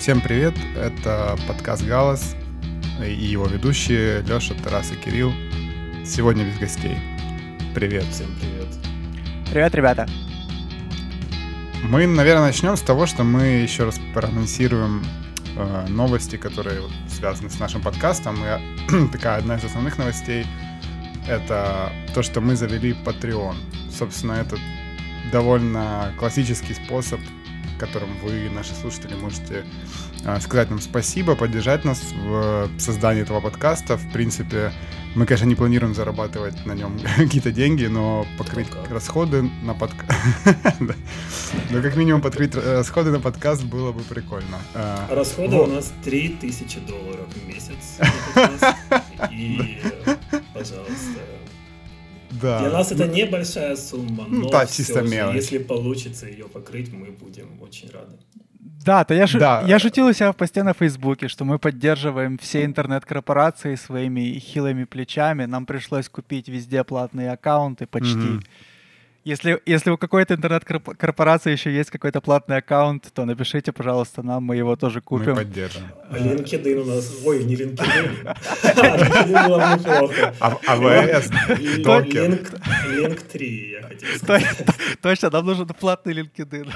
Всем привет, это подкаст «Галас» и его ведущие Леша, Тарас и Кирилл. Сегодня без гостей. Привет. Всем привет. Привет, ребята. Мы, наверное, начнем с того, что мы еще раз проанонсируем э, новости, которые связаны с нашим подкастом. И такая одна из основных новостей — это то, что мы завели Patreon. Собственно, это довольно классический способ которым вы, наши слушатели, можете а, сказать нам спасибо, поддержать нас в создании этого подкаста. В принципе, мы, конечно, не планируем зарабатывать на нем какие-то деньги, но покрыть ну расходы на подкаст... Но как минимум покрыть расходы на подкаст было бы прикольно. А, расходы у нас 3000 долларов в месяц. И, пожалуйста, да. Для нас это небольшая сумма, ну но ну, да, чисто же, если получится ее покрыть, мы будем очень рады. Да, то я, шу- да. я шутил у себя в посте на Фейсбуке, что мы поддерживаем все интернет-корпорации своими хилыми плечами. Нам пришлось купить везде платные аккаунты почти. Mm-hmm. Если, если у какой-то интернет-корпорации еще есть какой-то платный аккаунт, то напишите, пожалуйста, нам, мы его тоже купим. Мы поддержим. А LinkedIn у нас... Ой, не LinkedIn. LinkedIn было неплохо. АВС, Docker. Link3, я хотел сказать. Точно, нам нужен платный LinkedIn.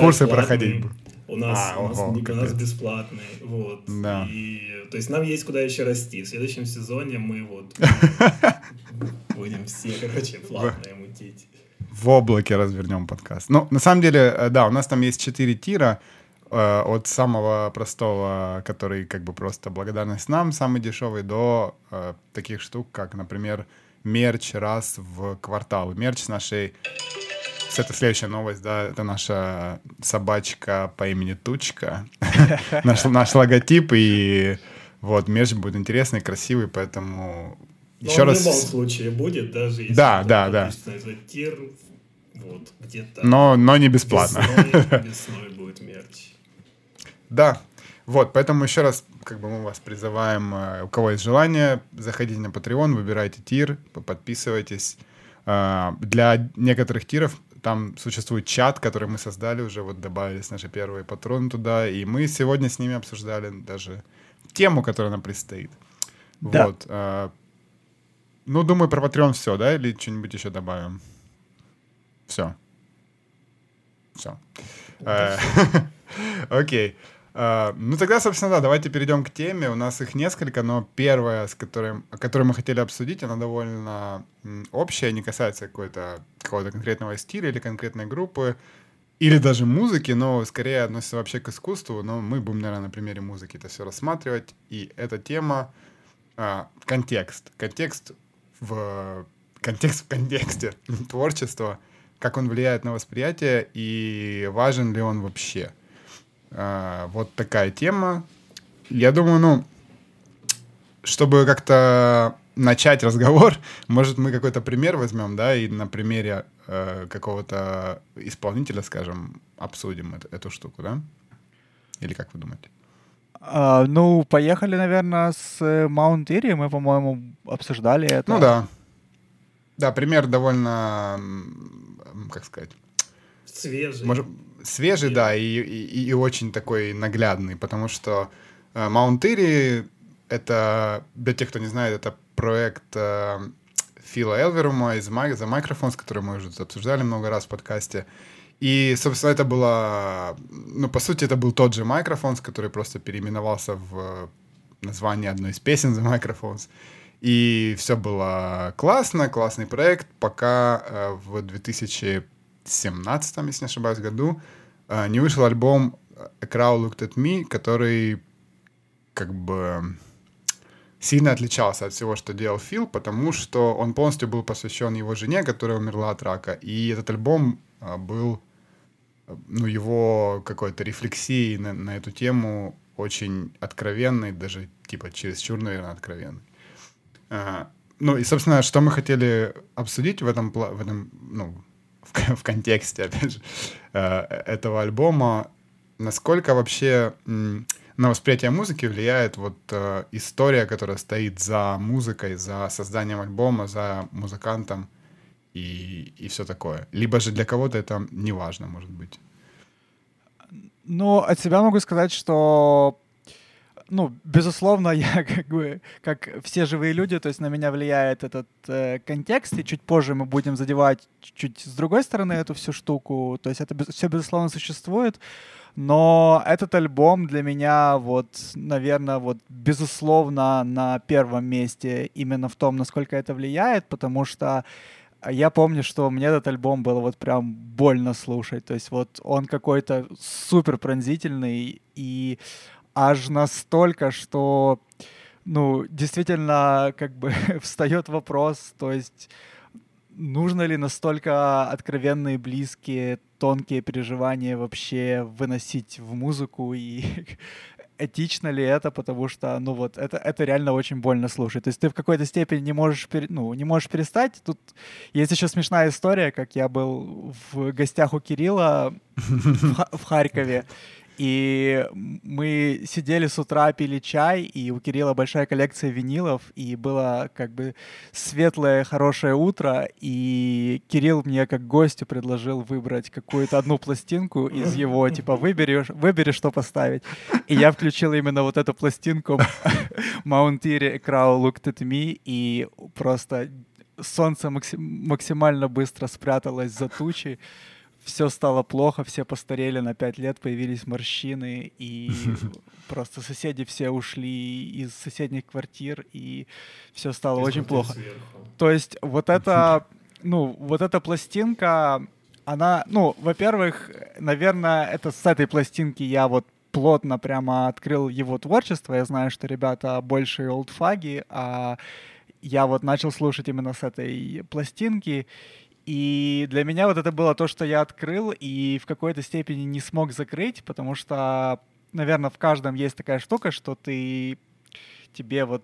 Курсы проходить. У нас, а, у нас, ого, у нас бесплатный. Вот. Да. И, то есть нам есть куда еще расти. В следующем сезоне мы вот будем все, короче, платные мутить. В облаке развернем подкаст. Ну, на самом деле, э, да, у нас там есть четыре тира. Э, от самого простого, который как бы просто благодарность нам, самый дешевый, до э, таких штук, как, например, мерч раз в квартал. Мерч нашей это следующая новость, да, это наша собачка по имени Тучка, наш, наш логотип, и вот, мерч будет интересный, красивый, поэтому Но еще раз... в любом случае будет, даже если да, да, да. тир, вот, где-то... Но, но не бесплатно. Весной, весной будет мерч. Да, вот, поэтому еще раз, как бы мы вас призываем, э, у кого есть желание, заходите на Patreon, выбирайте тир, подписывайтесь. Э, для некоторых тиров там существует чат, который мы создали уже, вот добавились наши первые патроны туда, и мы сегодня с ними обсуждали даже тему, которая нам предстоит. Да. Вот. А, ну, думаю, про Patreon все, да? Или что-нибудь еще добавим? Все. Все. Э, окей. Uh, ну тогда, собственно, да, давайте перейдем к теме. У нас их несколько, но первая, с которой, которую мы хотели обсудить, она довольно общая, не касается какой-то, какого-то конкретного стиля или конкретной группы, или даже музыки, но скорее относится вообще к искусству. Но мы будем, наверное, на примере музыки это все рассматривать. И эта тема uh, контекст. Контекст в контекст в контексте творчества, как он влияет на восприятие и важен ли он вообще. А, вот такая тема. Я думаю, ну, чтобы как-то начать разговор, может, мы какой-то пример возьмем, да, и на примере э, какого-то исполнителя, скажем, обсудим эту, эту штуку, да? Или как вы думаете? А, ну, поехали, наверное, с Mount Eerie. Мы, по-моему, обсуждали это. Ну да. Да, пример довольно, как сказать... Свежий. Может, свежий, да, и, и, и очень такой наглядный, потому что э, Mount Eerie — это, для тех, кто не знает, это проект э, Фила Элверума из The Microphones, который мы уже обсуждали много раз в подкасте. И, собственно, это было... Ну, по сути, это был тот же Microphones, который просто переименовался в название одной из песен The Microphones. И все было классно, классный проект, пока э, в 2000 2017, если не ошибаюсь, году э, не вышел альбом A Crowd Looked at Me, который как бы сильно отличался от всего, что делал Фил, потому что он полностью был посвящен его жене, которая умерла от рака. И этот альбом э, был ну, его какой-то рефлексией на, на эту тему очень откровенной, даже типа чересчур, наверное, откровенной. Uh, ну и, собственно, что мы хотели обсудить в этом, в этом ну, в, в контексте, опять же, э, этого альбома, насколько вообще на восприятие музыки влияет вот э, история, которая стоит за музыкой, за созданием альбома, за музыкантом и, и все такое. Либо же для кого-то это не важно, может быть. Ну, от себя могу сказать, что ну, безусловно, я как бы, как все живые люди, то есть на меня влияет этот э, контекст, и чуть позже мы будем задевать чуть с другой стороны эту всю штуку, то есть это без, все, безусловно, существует, но этот альбом для меня вот, наверное, вот безусловно на первом месте именно в том, насколько это влияет, потому что я помню, что мне этот альбом было вот прям больно слушать. То есть вот он какой-то супер пронзительный и аж настолько, что, ну, действительно, как бы встает вопрос, то есть нужно ли настолько откровенные, близкие, тонкие переживания вообще выносить в музыку и этично ли это, потому что, ну вот, это, это реально очень больно слушать. То есть ты в какой-то степени не можешь, пере, ну, не можешь перестать. Тут есть еще смешная история, как я был в гостях у Кирилла в, в Харькове, и мы сидели с утра, пили чай, и у Кирилла большая коллекция винилов, и было как бы светлое, хорошее утро, и Кирилл мне как гостю предложил выбрать какую-то одну пластинку из его, типа, выбери, выбери, что поставить. И я включил именно вот эту пластинку Mount Erie Crow Looked at Me, и просто солнце максимально быстро спряталось за тучи все стало плохо, все постарели на пять лет, появились морщины, и просто соседи все ушли из соседних квартир, и все стало очень плохо. То есть вот это, ну, вот эта пластинка, она, ну, во-первых, наверное, это с этой пластинки я вот плотно прямо открыл его творчество. Я знаю, что ребята больше олдфаги, а я вот начал слушать именно с этой пластинки. И для меня вот это было то, что я открыл и в какой-то степени не смог закрыть, потому что, наверное, в каждом есть такая штука, что ты тебе вот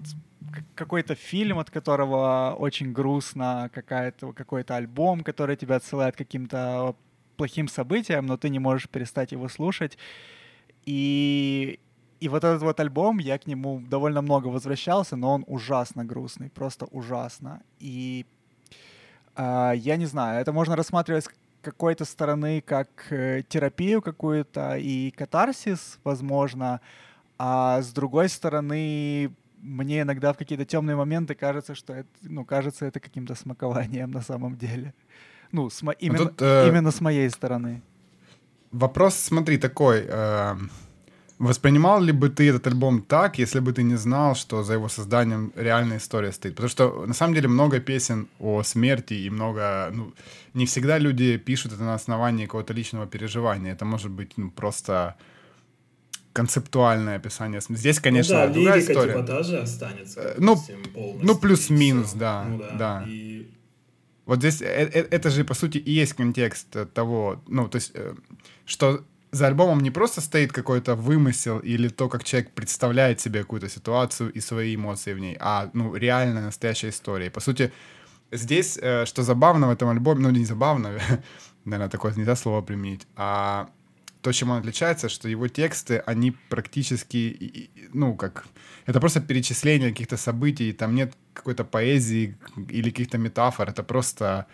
какой-то фильм, от которого очень грустно, какая-то, какой-то альбом, который тебя отсылает к каким-то плохим событиям, но ты не можешь перестать его слушать. И, и вот этот вот альбом, я к нему довольно много возвращался, но он ужасно грустный, просто ужасно. И я не знаю, это можно рассматривать с какой-то стороны как э, терапию какую-то и катарсис, возможно, а с другой стороны мне иногда в какие-то темные моменты кажется, что это, ну, кажется это каким-то смакованием на самом деле. Ну, с мо- именно, тут, э, именно с моей стороны. Вопрос, смотри, такой. Э, Воспринимал ли бы ты этот альбом так, если бы ты не знал, что за его созданием реальная история стоит? Потому что на самом деле много песен о смерти и много, ну, не всегда люди пишут это на основании какого-то личного переживания. Это может быть ну, просто концептуальное описание. Здесь, конечно, ну, да, другая лирика, история. Типа, даже останется. Э, ну, ну плюс-минус, да, ну, да. да. И... Вот здесь э, э, это же по сути и есть контекст того, ну то есть что за альбомом не просто стоит какой-то вымысел или то, как человек представляет себе какую-то ситуацию и свои эмоции в ней, а, ну, реальная настоящая история. по сути, здесь, э, что забавно в этом альбоме, ну, не забавно, наверное, такое нельзя слово применить, а то, чем он отличается, что его тексты, они практически, ну, как... Это просто перечисление каких-то событий, там нет какой-то поэзии или каких-то метафор, это просто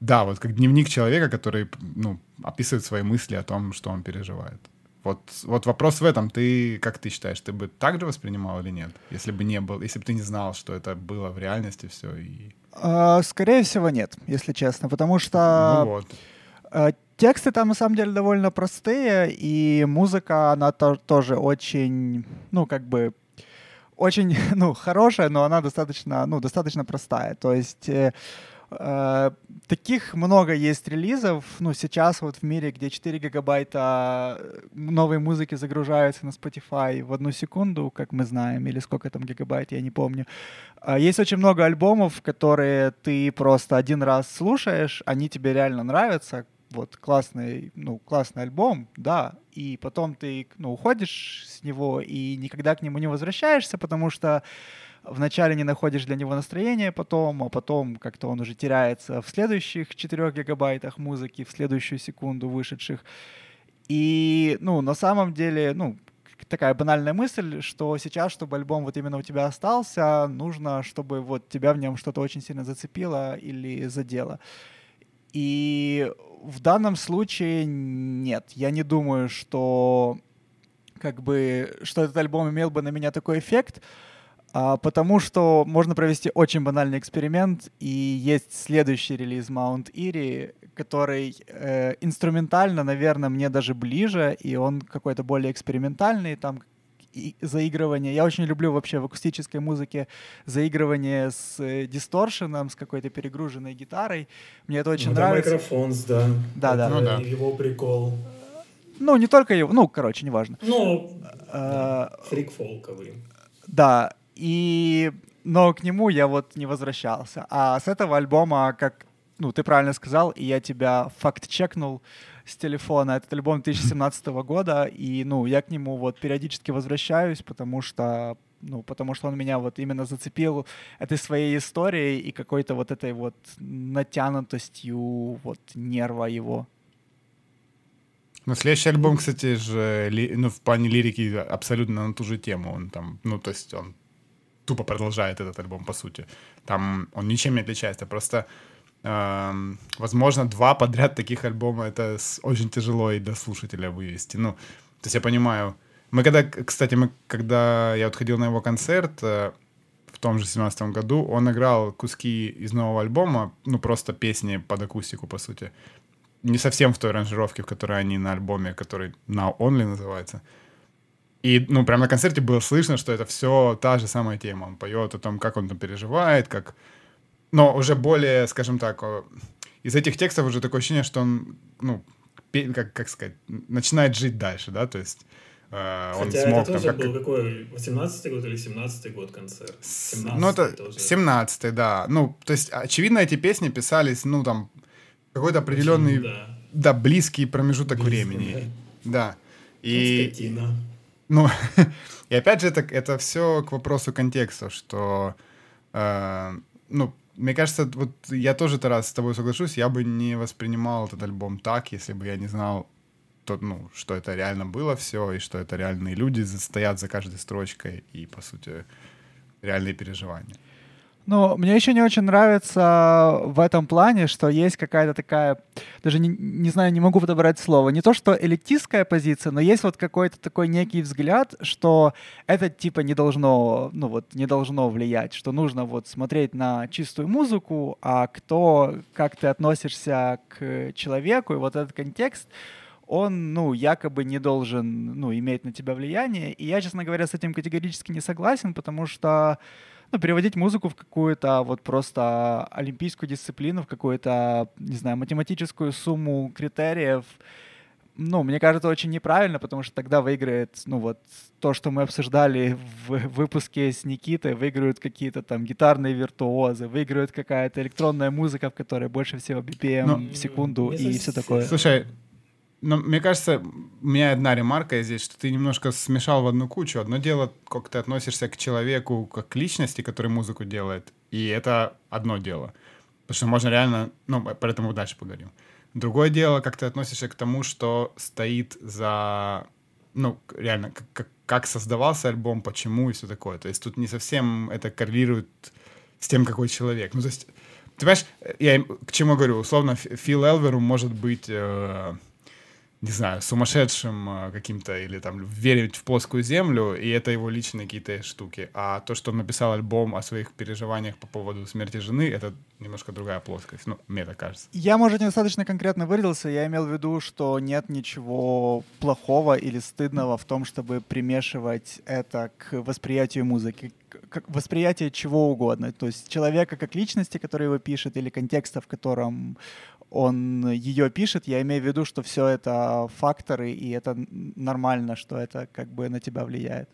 да, вот как дневник человека, который, ну, описывает свои мысли о том, что он переживает. Вот, вот вопрос в этом. Ты, как ты считаешь, ты бы так же воспринимал или нет? Если бы не был, если бы ты не знал, что это было в реальности все и... А, скорее всего, нет, если честно, потому что... Ну вот. А, тексты там на самом деле довольно простые, и музыка, она то, тоже очень, ну, как бы, очень, ну, хорошая, но она достаточно, ну, достаточно простая. То есть э, таких много есть релизов. Ну, сейчас вот в мире, где 4 гигабайта э, новой музыки загружаются на Spotify в одну секунду, как мы знаем, или сколько там гигабайт, я не помню. А есть очень много альбомов, которые ты просто один раз слушаешь, они тебе реально нравятся, вот классный, ну, классный альбом, да, и потом ты, ну, уходишь с него и никогда к нему не возвращаешься, потому что вначале не находишь для него настроение потом, а потом как-то он уже теряется в следующих 4 гигабайтах музыки, в следующую секунду вышедших. И, ну, на самом деле, ну, такая банальная мысль, что сейчас, чтобы альбом вот именно у тебя остался, нужно, чтобы вот тебя в нем что-то очень сильно зацепило или задело. И в данном случае нет. Я не думаю, что как бы, что этот альбом имел бы на меня такой эффект, потому что можно провести очень банальный эксперимент, и есть следующий релиз Mount Erie, который э, инструментально, наверное, мне даже ближе, и он какой-то более экспериментальный, там и заигрывание. Я очень люблю вообще в акустической музыке заигрывание с э, дисторшеном, с какой-то перегруженной гитарой. Мне это очень ну, нравится. Микрофон, да. Да, да. Ну, да. Его прикол. Ну, не только его, ну, короче, неважно. Ну, а, фрик-фолковый. Да, и... Но к нему я вот не возвращался. А с этого альбома, как ну, ты правильно сказал, и я тебя факт-чекнул с телефона. Этот альбом 2017 года, и, ну, я к нему вот периодически возвращаюсь, потому что ну, потому что он меня вот именно зацепил этой своей историей и какой-то вот этой вот натянутостью вот нерва его. Ну, следующий альбом, кстати, же, ну, в плане лирики абсолютно на ту же тему. Он там, ну, то есть он тупо продолжает этот альбом, по сути. Там он ничем не отличается. Просто Эм, возможно, два подряд таких альбома это очень тяжело и для слушателя вывести. Ну, то есть я понимаю. Мы когда, кстати, мы когда я вот на его концерт э, в том же 17 году, он играл куски из нового альбома, ну просто песни под акустику, по сути. Не совсем в той аранжировке, в которой они на альбоме, который Now Only называется. И, ну, прямо на концерте было слышно, что это все та же самая тема. Он поет о том, как он там переживает, как но уже более, скажем так, из этих текстов уже такое ощущение, что он, ну, как, как сказать, начинает жить дальше, да, то есть э, он Хотя смог это тоже там, как... был какой, 18 год или 17 год концерт? 17 ну, это тоже. 17 да. Ну, то есть, очевидно, эти песни писались, ну, там, какой-то определенный, да. да, близкий промежуток Близко, времени. Да. да. И... Скотина. Ну, и опять же, это, это все к вопросу контекста, что, э, ну, мне кажется, вот я тоже, Тарас, с тобой соглашусь, я бы не воспринимал этот альбом так, если бы я не знал, то, ну, что это реально было все, и что это реальные люди стоят за каждой строчкой, и, по сути, реальные переживания. Ну, мне еще не очень нравится в этом плане, что есть какая-то такая, даже не, не знаю, не могу подобрать слово, не то что элитистская позиция, но есть вот какой-то такой некий взгляд, что это типа не должно, ну вот, не должно влиять, что нужно вот смотреть на чистую музыку, а кто, как ты относишься к человеку, и вот этот контекст, он, ну, якобы не должен, ну, иметь на тебя влияние. И я, честно говоря, с этим категорически не согласен, потому что ну, переводить музыку в какую-то вот просто олимпийскую дисциплину, в какую-то, не знаю, математическую сумму критериев, ну, мне кажется, очень неправильно, потому что тогда выиграет, ну, вот то, что мы обсуждали в выпуске с Никитой, выиграют какие-то там гитарные виртуозы, выиграет какая-то электронная музыка, в которой больше всего BPM ну, в секунду и все такое. Слушай, но мне кажется, у меня одна ремарка здесь, что ты немножко смешал в одну кучу. Одно дело, как ты относишься к человеку, как к личности, который музыку делает, и это одно дело. Потому что можно реально... Ну, поэтому дальше поговорим. Другое дело, как ты относишься к тому, что стоит за... Ну, реально, как, как создавался альбом, почему и все такое. То есть тут не совсем это коррелирует с тем, какой человек. Ну, то есть, ты понимаешь, я к чему говорю? Условно, Фил Элверу может быть... Э, не знаю, сумасшедшим э, каким-то или там верить в плоскую землю, и это его личные какие-то штуки. А то, что он написал альбом о своих переживаниях по поводу смерти жены, это немножко другая плоскость. Ну, мне так кажется. Я, может, недостаточно конкретно выразился. Я имел в виду, что нет ничего плохого или стыдного в том, чтобы примешивать это к восприятию музыки, к восприятию чего угодно. То есть человека как личности, который его пишет, или контекста, в котором он ее пишет, я имею в виду, что все это факторы, и это нормально, что это как бы на тебя влияет.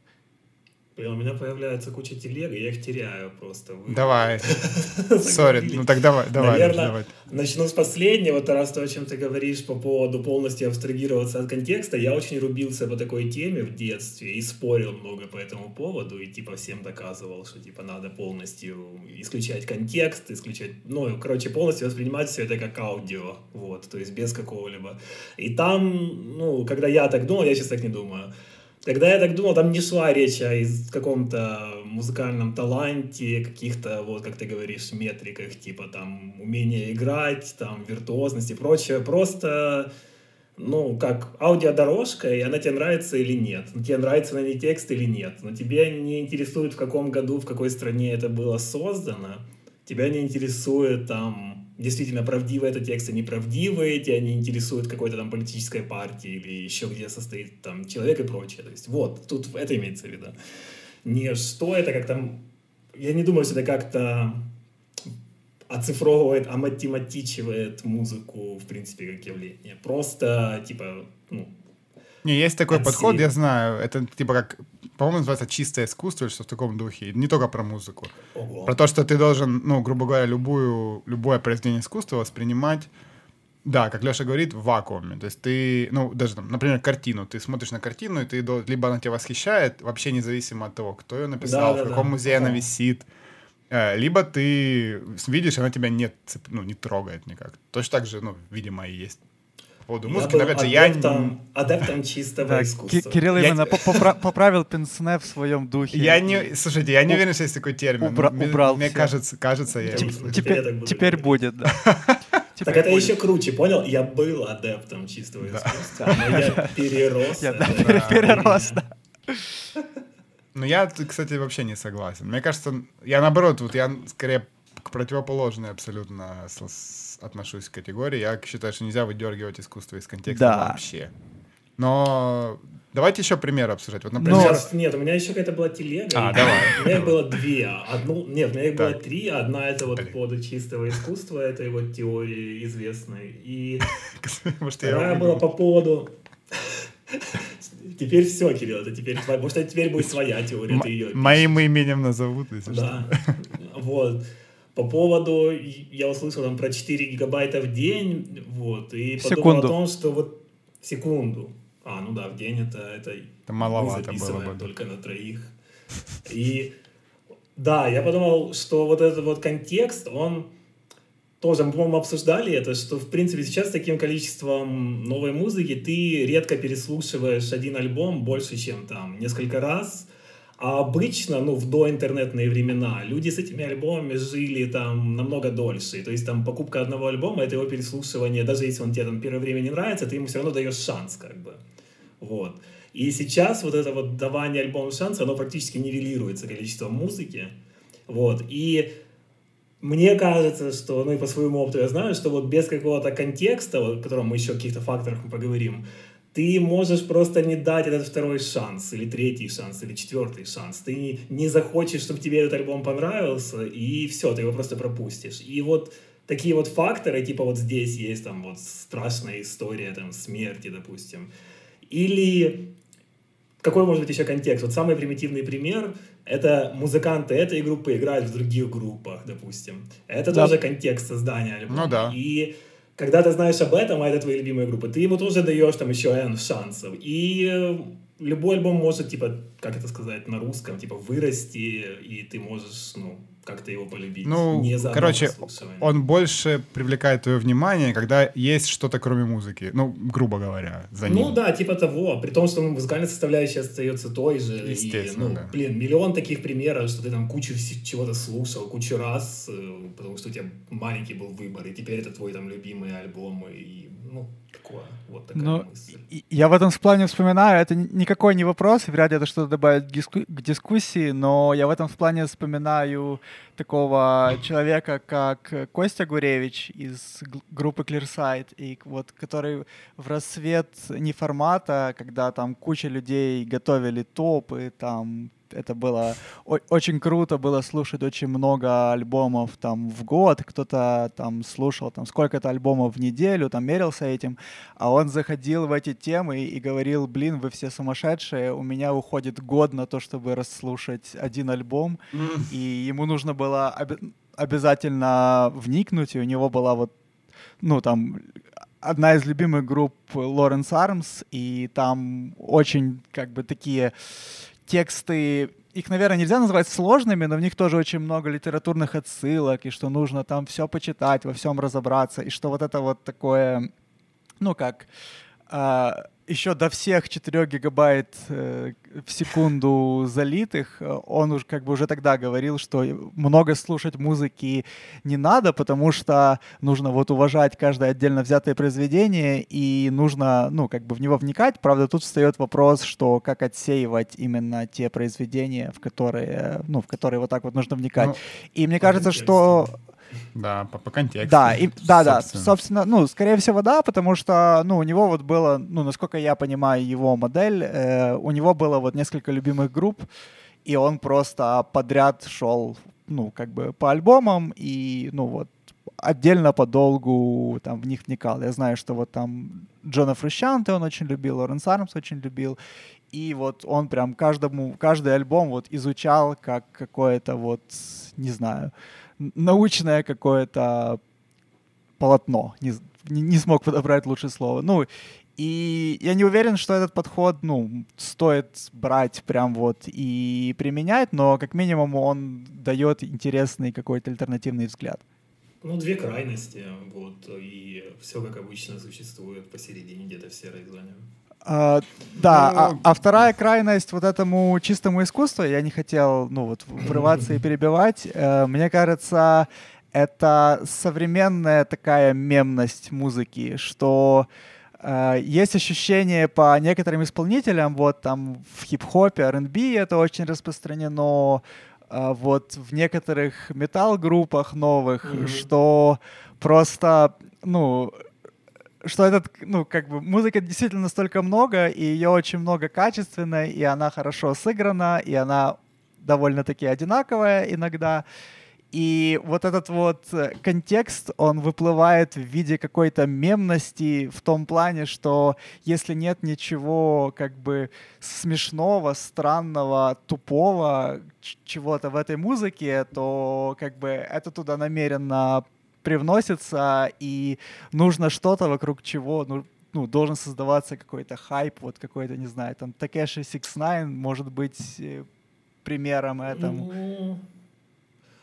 У меня появляется куча телег, и я их теряю просто. Вы... Давай. Сори, ну так давай, давай. Наверное, давай. начну с последнего, раз то, о чем ты говоришь по поводу полностью абстрагироваться от контекста. Я очень рубился по такой теме в детстве и спорил много по этому поводу, и типа всем доказывал, что типа надо полностью исключать контекст, исключать, ну, короче, полностью воспринимать все это как аудио, вот, то есть без какого-либо. И там, ну, когда я так думал, я сейчас так не думаю, Тогда я так думал, там не шла речь о из каком-то музыкальном таланте, каких-то, вот как ты говоришь, метриках, типа там умение играть, там виртуозность и прочее. Просто, ну, как аудиодорожка, и она тебе нравится или нет. Ну, тебе нравится на ней текст или нет. Но тебе не интересует, в каком году, в какой стране это было создано. Тебя не интересует там действительно правдивый это текст, а неправдивые, тебя не интересует какой-то там политической партии или еще где состоит там человек и прочее. То есть вот, тут это имеется в виду. Не что это как там... Я не думаю, что это как-то оцифровывает, аматематичивает музыку, в принципе, как явление. Просто, типа, ну, не, есть такой Отсей. подход, я знаю. Это типа как, по-моему, называется чистое искусство или что в таком духе. Не только про музыку. Ого. Про то, что ты должен, ну, грубо говоря, любую, любое произведение искусства воспринимать да, как Леша говорит, в вакууме. То есть ты, ну, даже там, например, картину. Ты смотришь на картину, и ты либо она тебя восхищает, вообще независимо от того, кто ее написал, да, в каком да. музее она висит. Э, либо ты видишь, она тебя не, ну, не трогает никак. Точно так же, ну, видимо, и есть поводу музыки, но опять же, я... Адептом чистого искусства. Кирилл именно поправил пенсне в своем духе. Я не... Слушайте, я не уверен, что есть такой термин. Убрал Мне кажется, кажется, я. Теперь будет, да. Так это еще круче, понял? Я был адептом чистого искусства, но я перерос. Я перерос, да. Ну, я, кстати, вообще не согласен. Мне кажется, я наоборот, вот я скорее к противоположной абсолютно отношусь к категории. Я считаю, что нельзя выдергивать искусство из контекста да. вообще. Но давайте еще пример обсуждать. Вот, например... Но... Нет, у меня еще какая-то была телега. А, давай. У меня их было две. Одну... Нет, у меня их было три. Одна это вот под чистого искусства, этой вот теории известной. И вторая была по поводу... Теперь все, Кирилл, это теперь твоя... Может, это теперь будет своя теория, ты ее Моим именем назовут, если да. что. Вот. По поводу, я услышал там про 4 гигабайта в день, вот, и подумал секунду. о том, что вот секунду. А, ну да, в день это, это, это маловато мы записываем было бы. только на троих. И да, я подумал, что вот этот вот контекст, он тоже, мы, по-моему, обсуждали это, что, в принципе, сейчас с таким количеством новой музыки ты редко переслушиваешь один альбом больше, чем там несколько раз, а обычно, ну, в доинтернетные времена люди с этими альбомами жили там намного дольше. То есть там покупка одного альбома — это его переслушивание, даже если он тебе там первое время не нравится, ты ему все равно даешь шанс, как бы. Вот. И сейчас вот это вот давание альбома шанса, оно практически нивелируется количеством музыки. Вот. И мне кажется, что, ну и по своему опыту я знаю, что вот без какого-то контекста, вот, о котором мы еще о каких-то факторах поговорим, ты можешь просто не дать этот второй шанс, или третий шанс, или четвертый шанс. Ты не захочешь, чтобы тебе этот альбом понравился, и все, ты его просто пропустишь. И вот такие вот факторы, типа вот здесь есть там вот страшная история там смерти, допустим. Или какой может быть еще контекст? Вот самый примитивный пример — это музыканты этой группы играют в других группах, допустим. Это да. тоже контекст создания альбома. Ну да. И когда ты знаешь об этом, а это твои любимые группы, ты ему тоже даешь там еще N шансов. И э, любой альбом может, типа, как это сказать на русском, типа, вырасти, и ты можешь, ну, как-то его полюбить. Ну, не за короче, он больше привлекает твое внимание, когда есть что-то кроме музыки. Ну, грубо говоря, за ним. Ну да, типа того. При том, что музыкальная составляющая остается той же. Естественно, и, ну, да. Блин, миллион таких примеров, что ты там кучу чего-то слушал, кучу раз, э, потому что у тебя маленький был выбор, и теперь это твой там любимый альбом, и, ну, такое. Вот такая Но мысль. Я в этом плане вспоминаю, это никакой не вопрос, вряд ли это что-то добавит к дискуссии, но я в этом плане вспоминаю такого человека, как Костя Гуревич из группы Clearside, и вот который в рассвет неформата, когда там куча людей готовили топы, там это было очень круто было слушать очень много альбомов там в год, кто-то там слушал там сколько-то альбомов в неделю, там мерился этим, а он заходил в эти темы и говорил, блин, вы все сумасшедшие, у меня уходит год на то, чтобы расслушать один альбом, mm. и ему нужно было об обязательно вникнуть, и у него была вот, ну там одна из любимых групп Лоренс Армс, и там очень как бы такие тексты, их, наверное, нельзя назвать сложными, но в них тоже очень много литературных отсылок, и что нужно там все почитать, во всем разобраться, и что вот это вот такое, ну как, э, еще до всех 4 гигабайт э, в секунду залитых, э, он уже как бы уже тогда говорил, что много слушать музыки не надо, потому что нужно вот уважать каждое отдельно взятое произведение и нужно, ну, как бы в него вникать. Правда, тут встает вопрос, что как отсеивать именно те произведения, в которые, ну, в которые вот так вот нужно вникать. Ну, и мне кажется, что да, по, по контексту. Да, и, да, да, собственно, ну, скорее всего, да, потому что, ну, у него вот было, ну, насколько я понимаю его модель, э, у него было вот несколько любимых групп, и он просто подряд шел, ну, как бы по альбомам, и, ну, вот, отдельно подолгу там в них вникал. Я знаю, что вот там Джона Фрущанте он очень любил, Лоренс Армс очень любил, и вот он прям каждому, каждый альбом вот изучал как какое-то вот, не знаю, научное какое-то полотно. Не, не смог подобрать лучшее слово. Ну, и я не уверен, что этот подход, ну, стоит брать прям вот и применять, но как минимум он дает интересный какой-то альтернативный взгляд. Ну, две крайности, вот, и все как обычно существует посередине где-то в серой зоне. А, да, а, а вторая крайность вот этому чистому искусству, я не хотел, ну вот, врываться и перебивать, э, мне кажется, это современная такая мемность музыки, что э, есть ощущение по некоторым исполнителям, вот там в хип-хопе, R&B это очень распространено, э, вот в некоторых метал-группах новых, mm-hmm. что просто, ну, что этот, ну, как бы, музыка действительно столько много, и ее очень много качественной, и она хорошо сыграна, и она довольно-таки одинаковая иногда. И вот этот вот э, контекст, он выплывает в виде какой-то мемности в том плане, что если нет ничего как бы смешного, странного, тупого чего-то в этой музыке, то как бы это туда намеренно привносится, и нужно что-то, вокруг чего, ну, ну, должен создаваться какой-то хайп, вот какой-то, не знаю, там, Takeshi 69 может быть э, примером этому. Ну,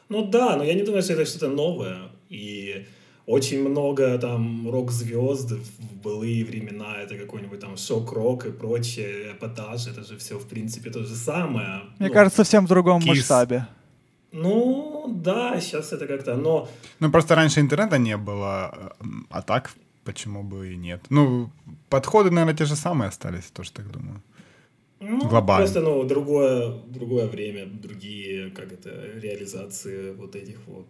ну да, но я не думаю, что это что-то новое, и очень много там рок-звезд в былые времена, это какой-нибудь там шок-рок и прочее, эпатаж, это же все, в принципе, то же самое. Мне ну, кажется, совсем в другом Kiss. масштабе. Ну, да, сейчас это как-то, но... Ну, просто раньше интернета не было, а так почему бы и нет? Ну, подходы, наверное, те же самые остались, тоже так думаю. Ну, Глобально. Просто, ну, другое, другое время, другие, как это, реализации вот этих вот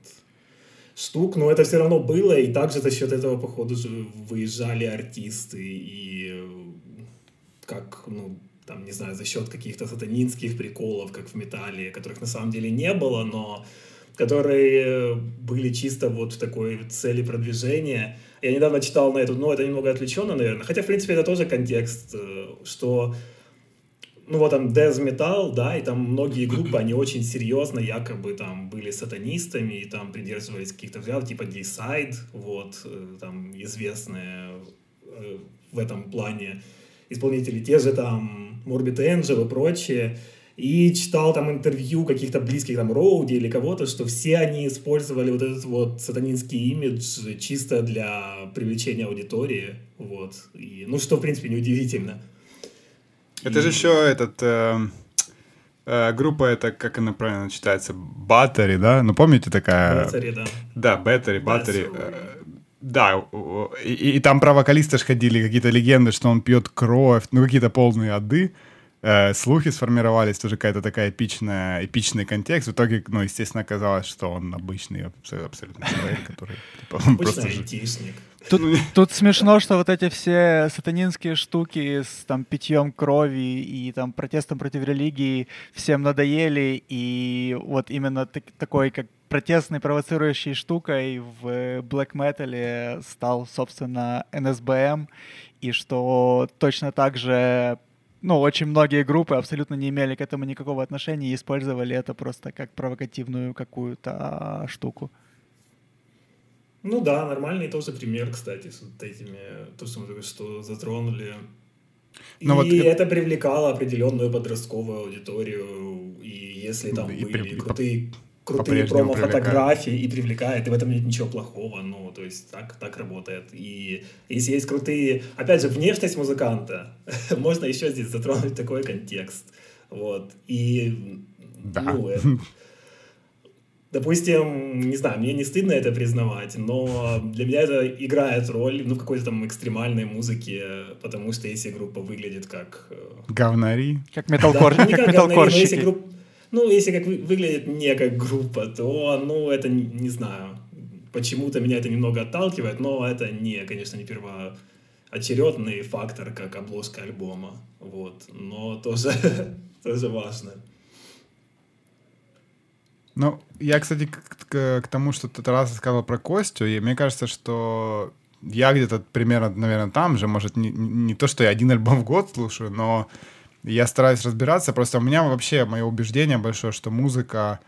штук, но это все равно было, и также за счет этого, походу, же выезжали артисты, и как, ну, там, не знаю, за счет каких-то сатанинских приколов, как в металле, которых на самом деле не было, но которые были чисто вот в такой цели продвижения. Я недавно читал на эту, ну, это немного отвлеченно, наверное, хотя, в принципе, это тоже контекст, э, что ну вот там Death Metal, да, и там многие группы, они очень серьезно якобы там были сатанистами и там придерживались каких-то взглядов, типа Decide, вот, э, там известные э, в этом плане исполнители, те же там Morbid Angel и прочее, и читал там интервью каких-то близких там Роуди или кого-то, что все они использовали вот этот вот сатанинский имидж чисто для привлечения аудитории, вот, и, ну, что, в принципе, неудивительно. Это и... же еще этот... Э, э, группа это, как она правильно читается, Battery, да? Ну, помните такая... Battery, да. Да, Battery, Battery. Да, и, и там про вокалиста ж ходили какие-то легенды, что он пьет кровь, ну какие-то полные ады. Э, слухи сформировались, тоже какая-то такая эпичная, эпичный контекст. В итоге, ну, естественно, оказалось, что он обычный абсолютно человек, который типа, просто айтишник. Тут, тут смешно, что вот эти все сатанинские штуки с там питьем крови и там протестом против религии всем надоели, и вот именно так, такой, как протестной провоцирующей штукой в блэк метале стал, собственно, НСБМ, и что точно так же ну, очень многие группы абсолютно не имели к этому никакого отношения и использовали это просто как провокативную какую-то а, штуку. Ну да, нормальный тоже пример, кстати, с вот этими, то, что мы только что затронули. Но ну и вот... это привлекало определенную подростковую аудиторию, и если там и, были и, крутые крутые промо-фотографии и привлекает, и в этом нет ничего плохого, ну, то есть так, так работает. И если есть крутые, опять же, внешность музыканта, можно еще здесь затронуть такой контекст, вот, и, да. ну, это, допустим, не знаю, мне не стыдно это признавать, но для меня это играет роль, ну, в какой-то там экстремальной музыке, потому что если группа выглядит как... Э, Говнари. Как металкор, да, как, как металкорщики. Ну, если как выглядит не как группа, то, ну, это, не знаю, почему-то меня это немного отталкивает, но это не, конечно, не первоочередный фактор, как обложка альбома, вот, но тоже, тоже важно. Ну, я, кстати, к, к, к тому, что ты раз сказал про Костю, и мне кажется, что я где-то примерно, наверное, там же, может, не, не то, что я один альбом в год слушаю, но я стараюсь разбираться. Просто у меня вообще мое убеждение большое, что музыка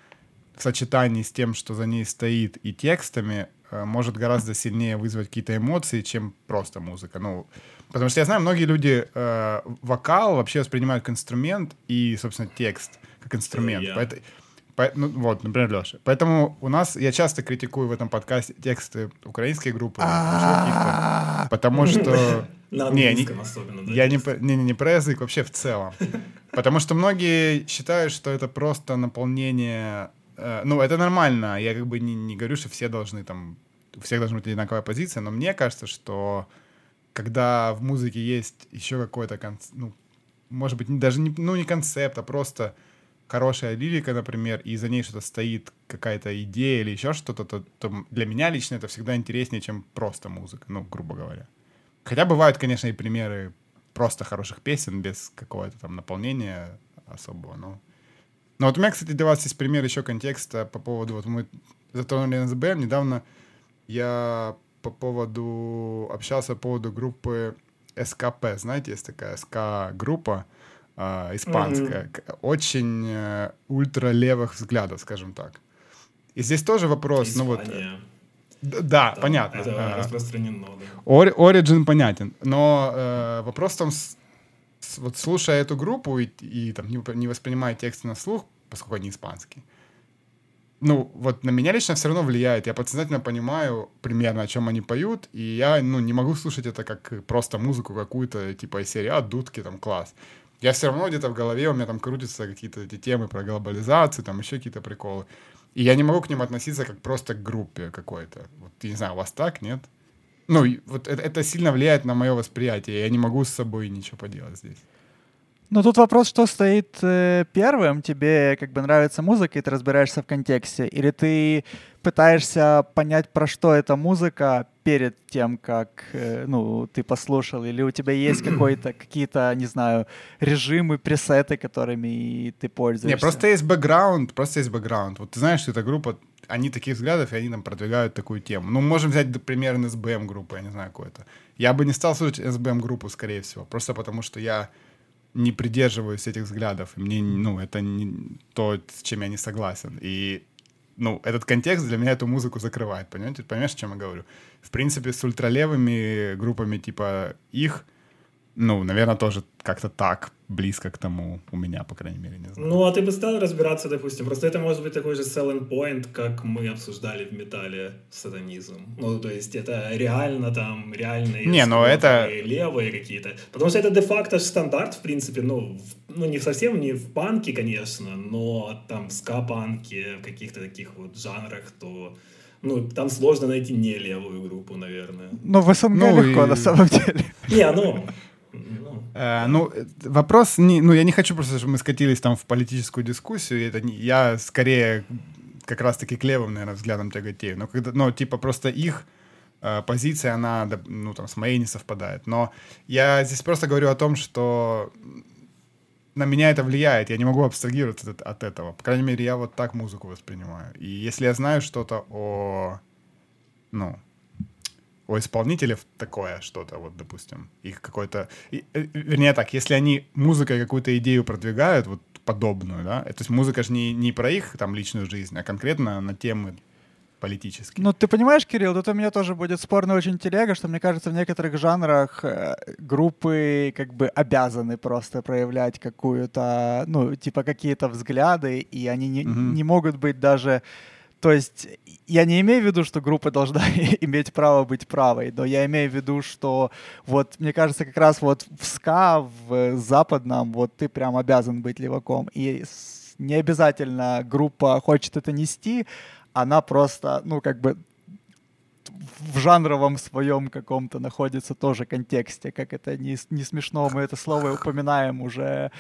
в сочетании с тем, что за ней стоит, и текстами, э, может гораздо сильнее вызвать какие-то эмоции, чем просто музыка. Ну, потому что я знаю, многие люди э, вокал вообще воспринимают как инструмент и, собственно, текст как инструмент. Yeah. Поэтому, по, ну, вот, например, Леша. Поэтому у нас, я часто критикую в этом подкасте тексты украинской группы, потому что на английском не, особенно, да? Я не, не, не, не про язык, вообще в целом. Потому что многие считают, что это просто наполнение... Э, ну, это нормально. Я как бы не, не говорю, что все должны там... У всех должна быть одинаковая позиция, но мне кажется, что когда в музыке есть еще какой-то... Конц... Ну, может быть, даже не, ну, не концепт, а просто хорошая лирика, например, и за ней что-то стоит, какая-то идея или еще что-то, то, то для меня лично это всегда интереснее, чем просто музыка, ну, грубо говоря. Хотя бывают, конечно, и примеры просто хороших песен без какого-то там наполнения особого, но... Но вот у меня, кстати, для вас есть пример еще контекста по поводу... Вот мы затронули НСБМ. Недавно я по поводу... Общался по поводу группы СКП. Знаете, есть такая СК-группа э, испанская. Mm-hmm. Очень э, ультралевых взглядов, скажем так. И здесь тоже вопрос, Испания. ну вот... Да, Там понятно. Это распространено, да. Origin понятен. Но э, вопрос там, с, с, вот слушая эту группу и, и там не, не воспринимая тексты на слух, поскольку они испанские, ну, вот на меня лично все равно влияет. Я подсознательно понимаю примерно, о чем они поют, и я, ну, не могу слушать это как просто музыку какую-то, типа из серии «А, дудки, там, класс». Я все равно где-то в голове у меня там крутятся какие-то эти темы про глобализацию, там еще какие-то приколы. И я не могу к ним относиться как просто к группе какой-то. Вот, не знаю, у вас так, нет? Ну, вот это, это сильно влияет на мое восприятие. Я не могу с собой ничего поделать здесь. Ну, тут вопрос, что стоит э, первым. Тебе как бы нравится музыка, и ты разбираешься в контексте. Или ты пытаешься понять, про что эта музыка перед тем, как э, ну, ты послушал. Или у тебя есть какой-то, какие-то, не знаю, режимы, пресеты, которыми ты пользуешься. Не, просто есть бэкграунд, просто есть бэкграунд. Вот ты знаешь, что эта группа, они таких взглядов, и они там продвигают такую тему. Ну, можем взять, например, НСБМ группу, я не знаю, какой-то. Я бы не стал слушать СБМ группу, скорее всего, просто потому что я не придерживаюсь этих взглядов. Мне, ну, это не то, с чем я не согласен. И, ну, этот контекст для меня эту музыку закрывает, понимаете? Понимаешь, о чем я говорю? В принципе, с ультралевыми группами типа их, ну, наверное, тоже как-то так близко к тому у меня, по крайней мере, не знаю. Ну, а ты бы стал разбираться, допустим, просто это может быть такой же selling point, как мы обсуждали в металле сатанизм. Ну, то есть это реально там, реальные не, но это... левые какие-то. Потому что это де-факто стандарт, в принципе, ну, в, ну, не совсем не в панке, конечно, но там в ска-панке, в каких-то таких вот жанрах, то ну, там сложно найти не левую группу, наверное. Но в СНГ ну, легко, и... на самом деле. Не, ну, Э, ну, вопрос не... Ну, я не хочу просто, чтобы мы скатились там в политическую дискуссию. Это не, я скорее как раз-таки к левым, наверное, взглядам тяготею. Но когда, ну, типа, просто их э, позиция, она, ну, там, с моей не совпадает. Но я здесь просто говорю о том, что на меня это влияет. Я не могу абстрагироваться от, от этого. По крайней мере, я вот так музыку воспринимаю. И если я знаю что-то о, ну, у исполнителей такое что-то, вот, допустим, их какой-то... Э, вернее так, если они музыкой какую-то идею продвигают, вот подобную, да, то есть музыка же не, не про их там личную жизнь, а конкретно на темы политически. Ну, ты понимаешь, Кирилл, тут у меня тоже будет спорный очень телега, что, мне кажется, в некоторых жанрах э, группы как бы обязаны просто проявлять какую-то, ну, типа какие-то взгляды, и они не, mm-hmm. не могут быть даже... То есть я не имею в виду, что группа должна иметь право быть правой, но я имею в виду, что вот, мне кажется, как раз вот в ска, в западном, вот ты прям обязан быть леваком. И не обязательно группа хочет это нести, она просто, ну, как бы в жанровом своем каком-то находится тоже контексте, как это не, не смешно, мы это слово упоминаем уже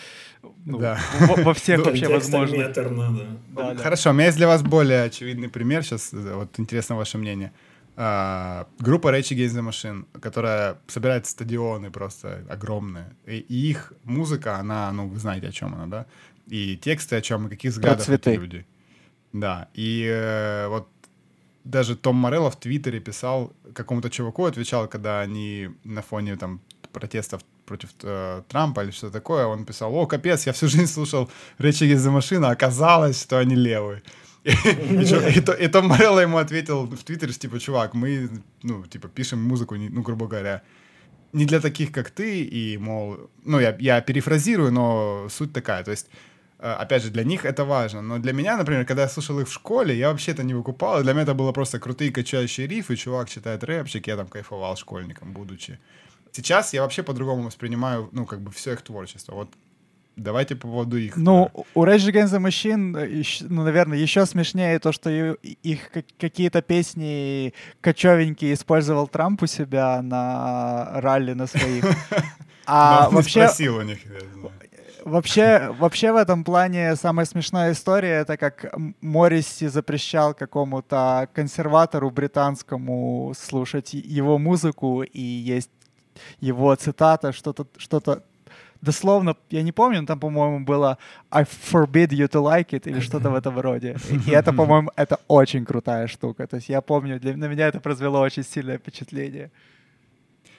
ну, да. во, во всех вообще возможных. Да, да. Хорошо, у меня есть для вас более очевидный пример, сейчас вот интересно ваше мнение. А, группа Rage Against the Machine, которая собирает стадионы просто огромные, и, и их музыка, она, ну, вы знаете, о чем она, да? И тексты о чем, и каких взглядов эти люди. Да, и э, вот даже Том Морелло в Твиттере писал какому-то чуваку, отвечал, когда они на фоне там протестов против э, Трампа или что такое, он писал, о, капец, я всю жизнь слушал речи из за машины, а оказалось, что они левые. И Том Морелло ему ответил в Твиттере, типа, чувак, мы, ну, типа, пишем музыку, ну, грубо говоря, не для таких, как ты, и, мол, ну, я, я перефразирую, но суть такая, то есть опять же, для них это важно. Но для меня, например, когда я слушал их в школе, я вообще это не выкупал. Для меня это было просто крутые качающие рифы, чувак читает рэпчик, я там кайфовал школьником, будучи. Сейчас я вообще по-другому воспринимаю, ну, как бы все их творчество. Вот давайте по поводу их. Ну, у Rage Against the Machine, э, ну, наверное, еще смешнее то, что их какие-то песни кочевенькие использовал Трамп у себя на ралли на своих. А вообще... спросил у них, Вообще, вообще в этом плане самая смешная история это как Морриси запрещал какому-то консерватору британскому слушать его музыку, и есть его цитата, что-то, что-то дословно, я не помню, там, по-моему, было I forbid you to like it или что-то в этом роде. И это, по-моему, это очень крутая штука. То есть я помню, для, на меня это произвело очень сильное впечатление.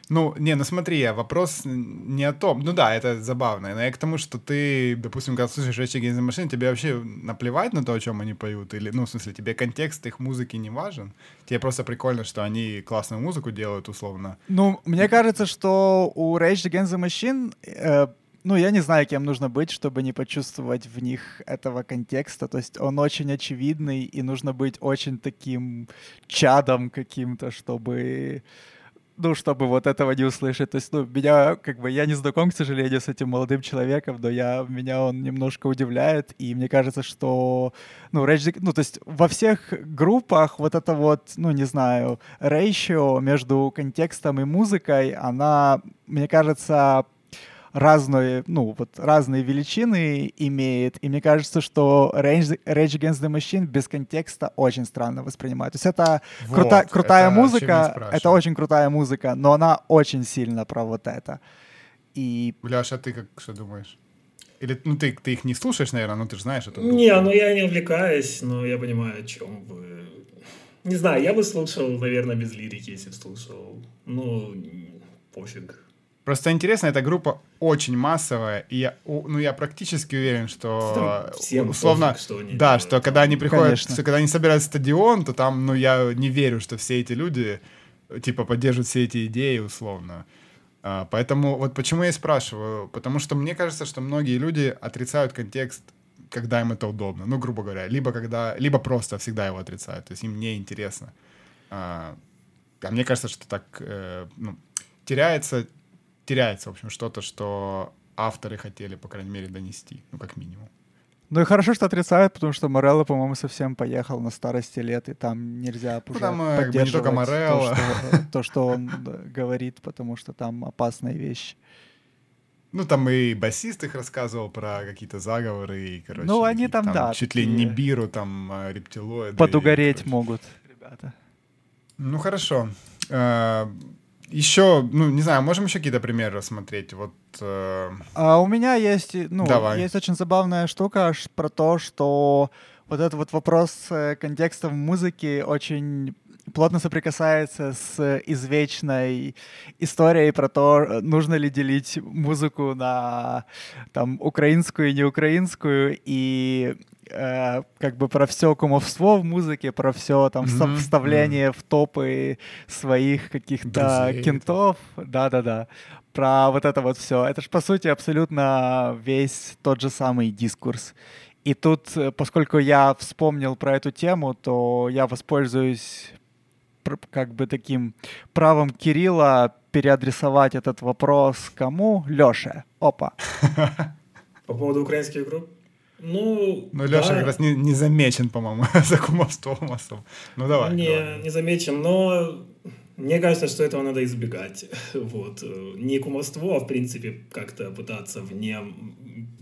Ну, не, ну смотри, вопрос не о том. Ну да, это забавно. Но я к тому, что ты, допустим, когда слушаешь Rage Against the Machine, тебе вообще наплевать на то, о чем они поют? Или, ну, в смысле, тебе контекст их музыки не важен? Тебе просто прикольно, что они классную музыку делают, условно? Ну, мне кажется, что у Rage Against the Machine э, ну, я не знаю, кем нужно быть, чтобы не почувствовать в них этого контекста. То есть он очень очевидный, и нужно быть очень таким чадом каким-то, чтобы ну, чтобы вот этого не услышать. То есть, ну, меня, как бы, я не знаком, к сожалению, с этим молодым человеком, но я, меня он немножко удивляет, и мне кажется, что, ну, речь, ну, то есть во всех группах вот это вот, ну, не знаю, рейшио между контекстом и музыкой, она, мне кажется, разные, ну, вот разные величины имеет, и мне кажется, что Rage, Rage Against the Machine без контекста очень странно воспринимают. То есть это вот, крута, крутая это музыка, это очень крутая музыка, но она очень сильно про вот это. И... Бляш, а ты как что думаешь? Или ну ты, ты их не слушаешь, наверное, но ты же знаешь это. Не, ну я не увлекаюсь, но я понимаю, о чем вы. Не знаю, я бы слушал, наверное, без лирики, если бы слушал. Ну, пофиг. Просто интересно, эта группа очень массовая, и я, ну, я практически уверен, что Всем условно, пофиг, что они да, делают. что когда они приходят, что когда они собирают стадион, то там, ну, я не верю, что все эти люди, типа, поддерживают все эти идеи, условно. А, поэтому вот почему я и спрашиваю, потому что мне кажется, что многие люди отрицают контекст, когда им это удобно, ну, грубо говоря, либо когда, либо просто всегда его отрицают, то есть им не интересно. А, а мне кажется, что так, э, ну, теряется теряется, в общем, что-то, что авторы хотели, по крайней мере, донести, ну, как минимум. Ну и хорошо, что отрицают, потому что Морелло, по-моему, совсем поехал на старости лет, и там нельзя ну, уже там, э, поддерживать не только Морелло. То, что, то, что он говорит, потому что там опасные вещи. Ну, там и басист их рассказывал про какие-то заговоры, и, короче... Ну, они там, там да. Чуть ли не биру, там, э, рептилоиды. Подугореть и, могут, ребята. Ну, хорошо. Еще, ну, не знаю, можем еще какие-то примеры рассмотреть? Вот, э... а у меня есть, ну, Давай. есть очень забавная штука про то, что вот этот вот вопрос э, контекста в музыке очень плотно соприкасается с извечной историей про то, нужно ли делить музыку на там украинскую и неукраинскую. И э, как бы про все кумовство в музыке, про все там mm-hmm. вставление mm-hmm. в топы своих каких-то кентов. Да-да-да. Про вот это вот все. Это же, по сути, абсолютно весь тот же самый дискурс. И тут, э, поскольку я вспомнил про эту тему, то я воспользуюсь как бы таким правом Кирилла переадресовать этот вопрос кому? Лёше. Опа. По поводу украинских групп? Ну, Но Леша да. как раз не, не замечен, по-моему, за кумовством. Ну давай. Не, давай. не замечен, но мне кажется, что этого надо избегать. Вот. Не кумовство, а в принципе как-то пытаться вне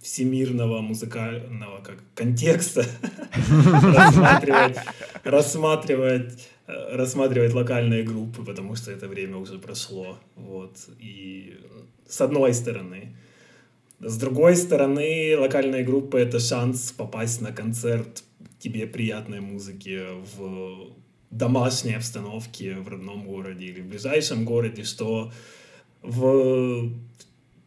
всемирного музыкального как контекста рассматривать, рассматривать рассматривать локальные группы, потому что это время уже прошло. Вот. И с одной стороны. С другой стороны, локальные группы — это шанс попасть на концерт тебе приятной музыки в домашней обстановке в родном городе или в ближайшем городе, что в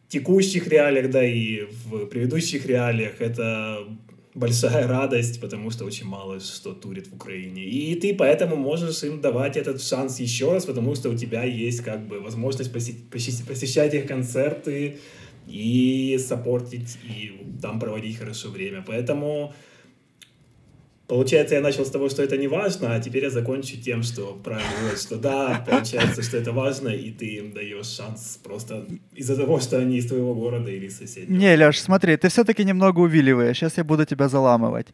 текущих реалиях, да и в предыдущих реалиях это большая радость, потому что очень мало что турит в Украине. И ты поэтому можешь им давать этот шанс еще раз, потому что у тебя есть как бы возможность посещать их концерты и саппортить, и там проводить хорошо время. Поэтому Получается, я начал с того, что это не важно, а теперь я закончу тем, что правильно, что да, получается, что это важно, и ты им даешь шанс просто из-за того, что они из твоего города или соседнего. Не, Леш, смотри, ты все-таки немного увиливаешь, сейчас я буду тебя заламывать.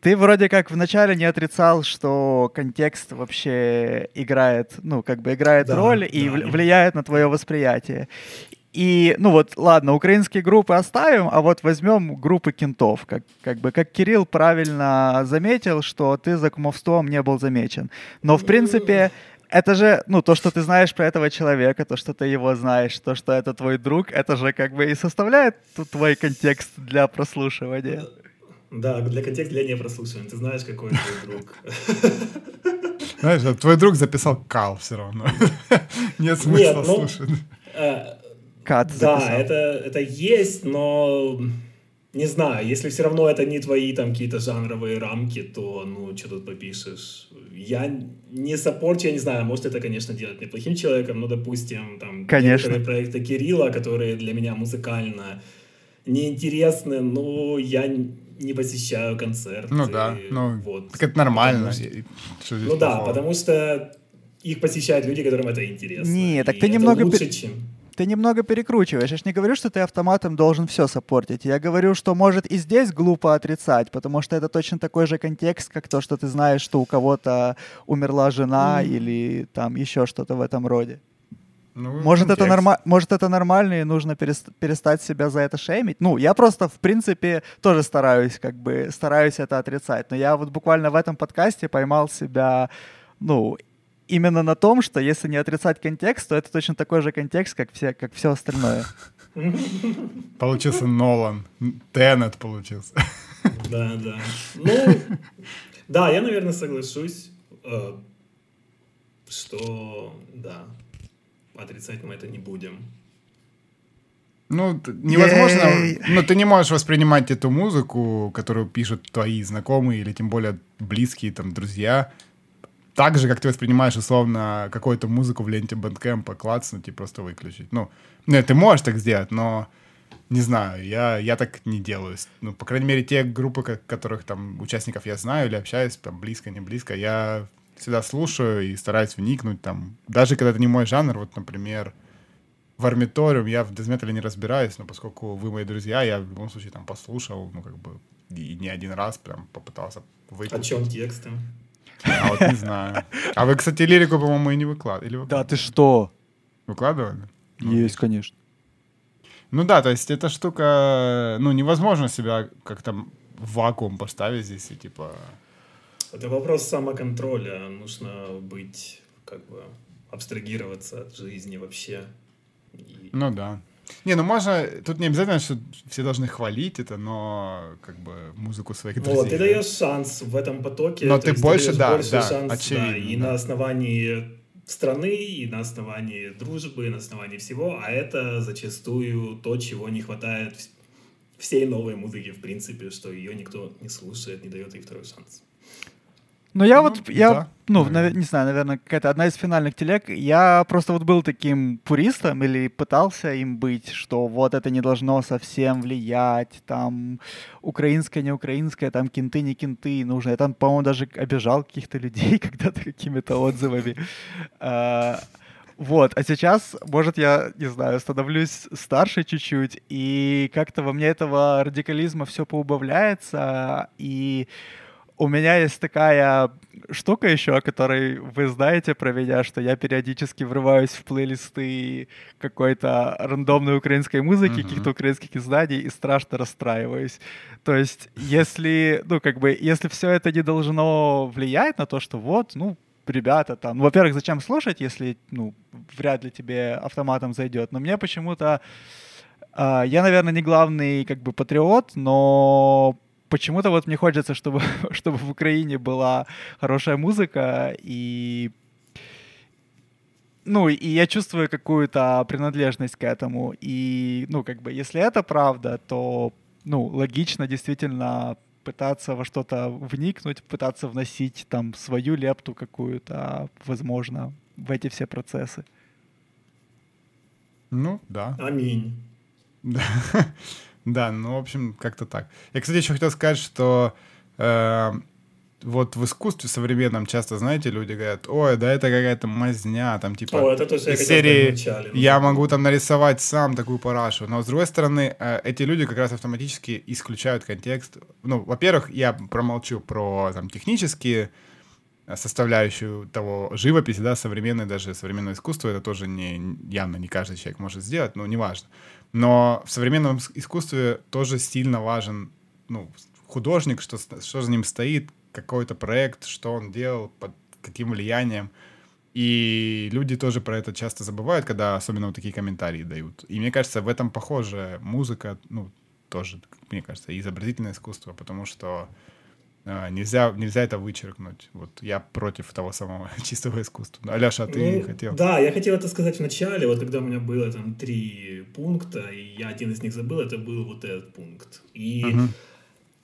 Ты вроде как вначале не отрицал, что контекст вообще играет, ну, как бы играет да, роль и да. влияет на твое восприятие. И, ну вот, ладно, украинские группы оставим, а вот возьмем группы кентов. Как, как бы, как Кирилл правильно заметил, что ты за кумовством не был замечен. Но, в принципе, это же, ну, то, что ты знаешь про этого человека, то, что ты его знаешь, то, что это твой друг, это же как бы и составляет твой контекст для прослушивания. Да, для контекста для непрослушивания. Ты знаешь, какой твой друг. Знаешь, твой друг записал кал все равно. Нет смысла ну, слушать. Э, Кат Да, это, это есть, но не знаю, если все равно это не твои там какие-то жанровые рамки, то ну что тут попишешь. Я не саппорт, я не знаю, может это, конечно, делать неплохим человеком, но, допустим, там конечно. некоторые проекты Кирилла, которые для меня музыкально неинтересны, но я не посещаю концерты. Ну да, ну вот. так это нормально. Что, ну да, потому что их посещают люди, которым это интересно. Не, так ты немного... лучше, чем ты немного перекручиваешь. Я же не говорю, что ты автоматом должен все саппортить. Я говорю, что может и здесь глупо отрицать, потому что это точно такой же контекст, как то, что ты знаешь, что у кого-то умерла жена mm. или там еще что-то в этом роде. Ну, может, это норма... Может, это нормально, и нужно перест... перестать себя за это шеймить. Ну, я просто, в принципе, тоже стараюсь, как бы, стараюсь это отрицать. Но я вот буквально в этом подкасте поймал себя, ну, именно на том, что если не отрицать контекст, то это точно такой же контекст, как все, как все остальное. Получился Нолан. Теннет получился. Да, да. Ну, да, я, наверное, соглашусь, э, что, да, отрицать мы это не будем. Ну, невозможно, но ну, ты не можешь воспринимать эту музыку, которую пишут твои знакомые или тем более близкие там друзья, так же, как ты воспринимаешь, условно, какую-то музыку в ленте Bandcamp, клацнуть и просто выключить. Ну, нет, ты можешь так сделать, но не знаю, я, я так не делаю. Ну, по крайней мере, те группы, которых там участников я знаю или общаюсь, там, близко, не близко, я всегда слушаю и стараюсь вникнуть там. Даже когда это не мой жанр, вот, например, в армиториум я в дезметале не разбираюсь, но поскольку вы мои друзья, я в любом случае там послушал, ну, как бы, и не один раз прям попытался выкупить. О чем тексты? А вот не знаю. А вы, кстати, лирику, по-моему, и не выкладывали. Да ты что? Выкладывали? Ну, Есть, конечно. Ну да, то есть эта штука, ну невозможно себя как-то в вакуум поставить здесь и типа... Это вопрос самоконтроля. Нужно быть, как бы, абстрагироваться от жизни вообще. И... Ну да. Не, ну можно, тут не обязательно, что все должны хвалить это, но как бы музыку своих друзей. Вот, ты даешь шанс в этом потоке. Но ты больше, да, больше да, шанс, очевидно. Да, и да. на основании страны, и на основании дружбы, и на основании всего, а это зачастую то, чего не хватает всей новой музыки, в принципе, что ее никто не слушает, не дает ей второй шанс. Ну, я ну, вот, я, да. ну, нав- не знаю, наверное, какая-то одна из финальных телег. Я просто вот был таким пуристом или пытался им быть, что вот это не должно совсем влиять, там, украинское, не украинское, там, кенты, не кенты, нужно. Я там, по-моему, даже обижал каких-то людей когда-то какими-то отзывами. А, вот, а сейчас, может, я, не знаю, становлюсь старше чуть-чуть, и как-то во мне этого радикализма все поубавляется, и у меня есть такая штука еще, о которой вы знаете про меня, что я периодически врываюсь в плейлисты какой-то рандомной украинской музыки, uh-huh. каких-то украинских изданий и страшно расстраиваюсь. То есть, если, ну, как бы, если все это не должно влиять на то, что вот, ну, ребята там, ну, во-первых, зачем слушать, если, ну, вряд ли тебе автоматом зайдет, но мне почему-то Uh, я, наверное, не главный как бы патриот, но почему-то вот мне хочется, чтобы, чтобы в Украине была хорошая музыка и ну, и я чувствую какую-то принадлежность к этому. И, ну, как бы, если это правда, то, ну, логично действительно пытаться во что-то вникнуть, пытаться вносить там свою лепту какую-то, возможно, в эти все процессы. Ну, да. Аминь. Да. Да, ну, в общем, как-то так. Я, кстати, еще хотел сказать, что э, вот в искусстве современном часто, знаете, люди говорят, ой, да это какая-то мазня, там типа О, это тоже из серии начале, я могу там нарисовать сам такую парашу. Но с другой стороны, э, эти люди как раз автоматически исключают контекст. Ну, во-первых, я промолчу про там технические составляющую того живописи, да, современное даже современное искусство, это тоже не, явно не каждый человек может сделать, но неважно. Но в современном искусстве тоже сильно важен ну, художник, что, что за ним стоит, какой-то проект, что он делал, под каким влиянием. И люди тоже про это часто забывают, когда особенно вот такие комментарии дают. И мне кажется, в этом похоже музыка, ну, тоже, мне кажется, изобразительное искусство, потому что а, нельзя, нельзя это вычеркнуть. Вот я против того самого чистого искусства. Алеша, а ты ну, хотел? Да, я хотел это сказать в начале, вот когда у меня было там три пункта, и я один из них забыл, это был вот этот пункт. И угу.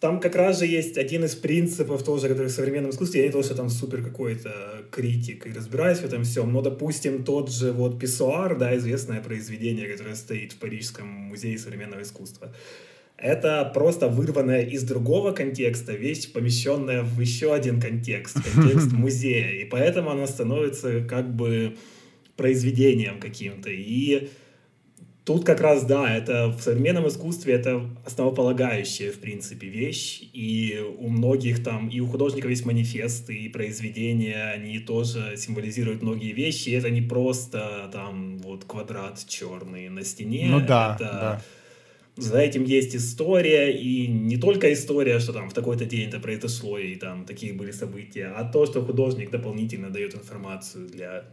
там как раз же есть один из принципов тоже, который в современном искусстве, я не то, что там супер какой-то критик и разбираюсь в этом всем, но, допустим, тот же вот Писсуар, да, известное произведение, которое стоит в Парижском музее современного искусства, это просто вырванная из другого контекста вещь, помещенная в еще один контекст, контекст музея. И поэтому она становится как бы произведением каким-то. И тут как раз, да, это в современном искусстве это основополагающая, в принципе, вещь. И у многих там, и у художников есть манифесты, и произведения, они тоже символизируют многие вещи. И это не просто там вот квадрат черный на стене. Ну да, это, да за этим есть история, и не только история, что там в такой-то день это произошло, и там такие были события, а то, что художник дополнительно дает информацию для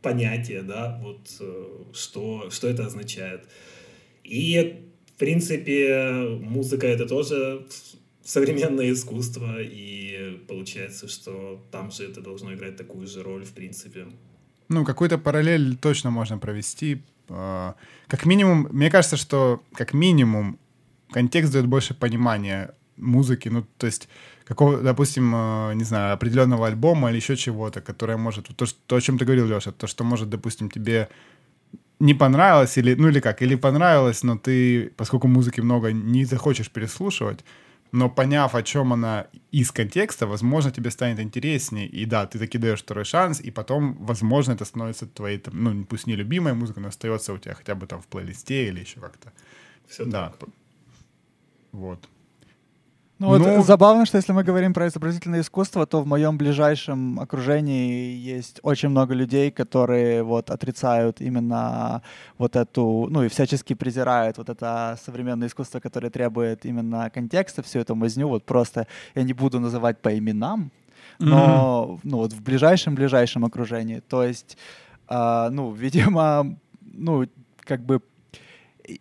понятия, да, вот э, что, что это означает. И, в принципе, музыка — это тоже современное искусство, и получается, что там же это должно играть такую же роль, в принципе. Ну, какую-то параллель точно можно провести, как минимум, мне кажется, что как минимум контекст дает больше понимания музыки, ну, то есть какого, допустим, а, не знаю, определенного альбома или еще чего-то, которое может, то, что, то, о чем ты говорил, Леша, то, что может, допустим, тебе не понравилось, или, ну или как, или понравилось, но ты, поскольку музыки много, не захочешь переслушивать, но поняв, о чем она из контекста, возможно, тебе станет интереснее. И да, ты таки даешь второй шанс, и потом, возможно, это становится твоей, там, ну, пусть не любимая музыка, но остается у тебя хотя бы там в плейлисте или еще как-то. Все да. Так. Вот. Ну, вот ну, забавно, что если мы говорим про изобразительное искусство, то в моем ближайшем окружении есть очень много людей, которые вот отрицают именно вот эту, ну и всячески презирают вот это современное искусство, которое требует именно контекста, всю эту мазню. Вот просто я не буду называть по именам, но mm-hmm. ну вот в ближайшем ближайшем окружении. То есть, э, ну, видимо, ну как бы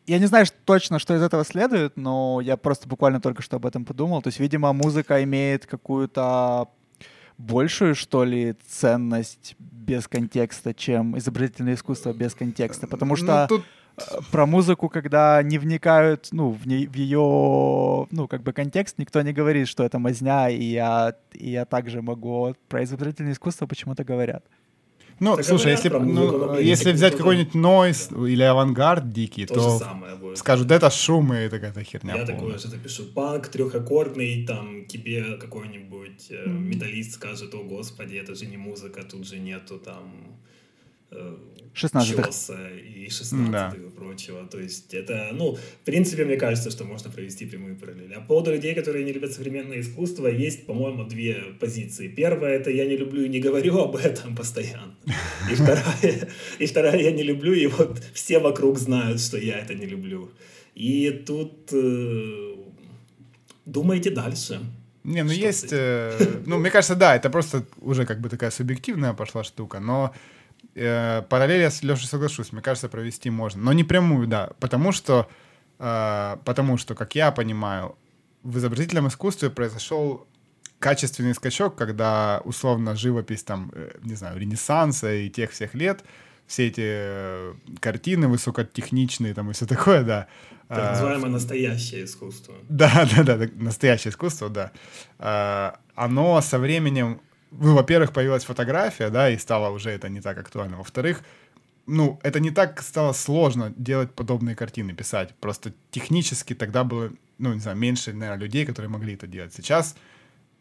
я не знаю точно, что из этого следует, но я просто буквально только что об этом подумал. То есть, видимо, музыка имеет какую-то большую, что ли, ценность без контекста, чем изобразительное искусство без контекста. Потому ну, что... Ну, тут про музыку, когда не вникают, ну, в, не, в ее, ну, как бы контекст, никто не говорит, что это мазня, и я, и я также могу. Про изобретательное искусство почему-то говорят. Ну, так слушай, если, ну, если взять какой-нибудь нойз или авангард дикий, то, то самое скажут, да это шум и такая херня. Я такое что-то пишу. Панк трехаккордный, там тебе какой-нибудь э, металлист скажет, о господи, это же не музыка, тут же нету там 16 Чоса и 16 да. и прочего. То есть это, ну, в принципе, мне кажется, что можно провести прямые параллели. А по поводу людей, которые не любят современное искусство, есть, по-моему, две позиции. Первая — это я не люблю и не говорю об этом постоянно. И вторая, и вторая я не люблю, и вот все вокруг знают, что я это не люблю. И тут э, думайте дальше. Не, ну есть, э, ну, мне кажется, да, это просто уже как бы такая субъективная пошла штука, но э, параллель я с Лешей соглашусь, мне кажется, провести можно. Но не прямую, да. Потому что, э, потому что, как я понимаю, в изобразительном искусстве произошел качественный скачок, когда условно живопись там, э, не знаю, Ренессанса и тех всех лет, все эти э, картины высокотехничные там и все такое, да. Так а, называемое настоящее искусство. Да, да, да, настоящее искусство, да. А, оно со временем ну, во-первых, появилась фотография, да, и стало уже это не так актуально. Во-вторых, ну, это не так стало сложно делать подобные картины, писать. Просто технически тогда было, ну, не знаю, меньше, наверное, людей, которые могли это делать. Сейчас,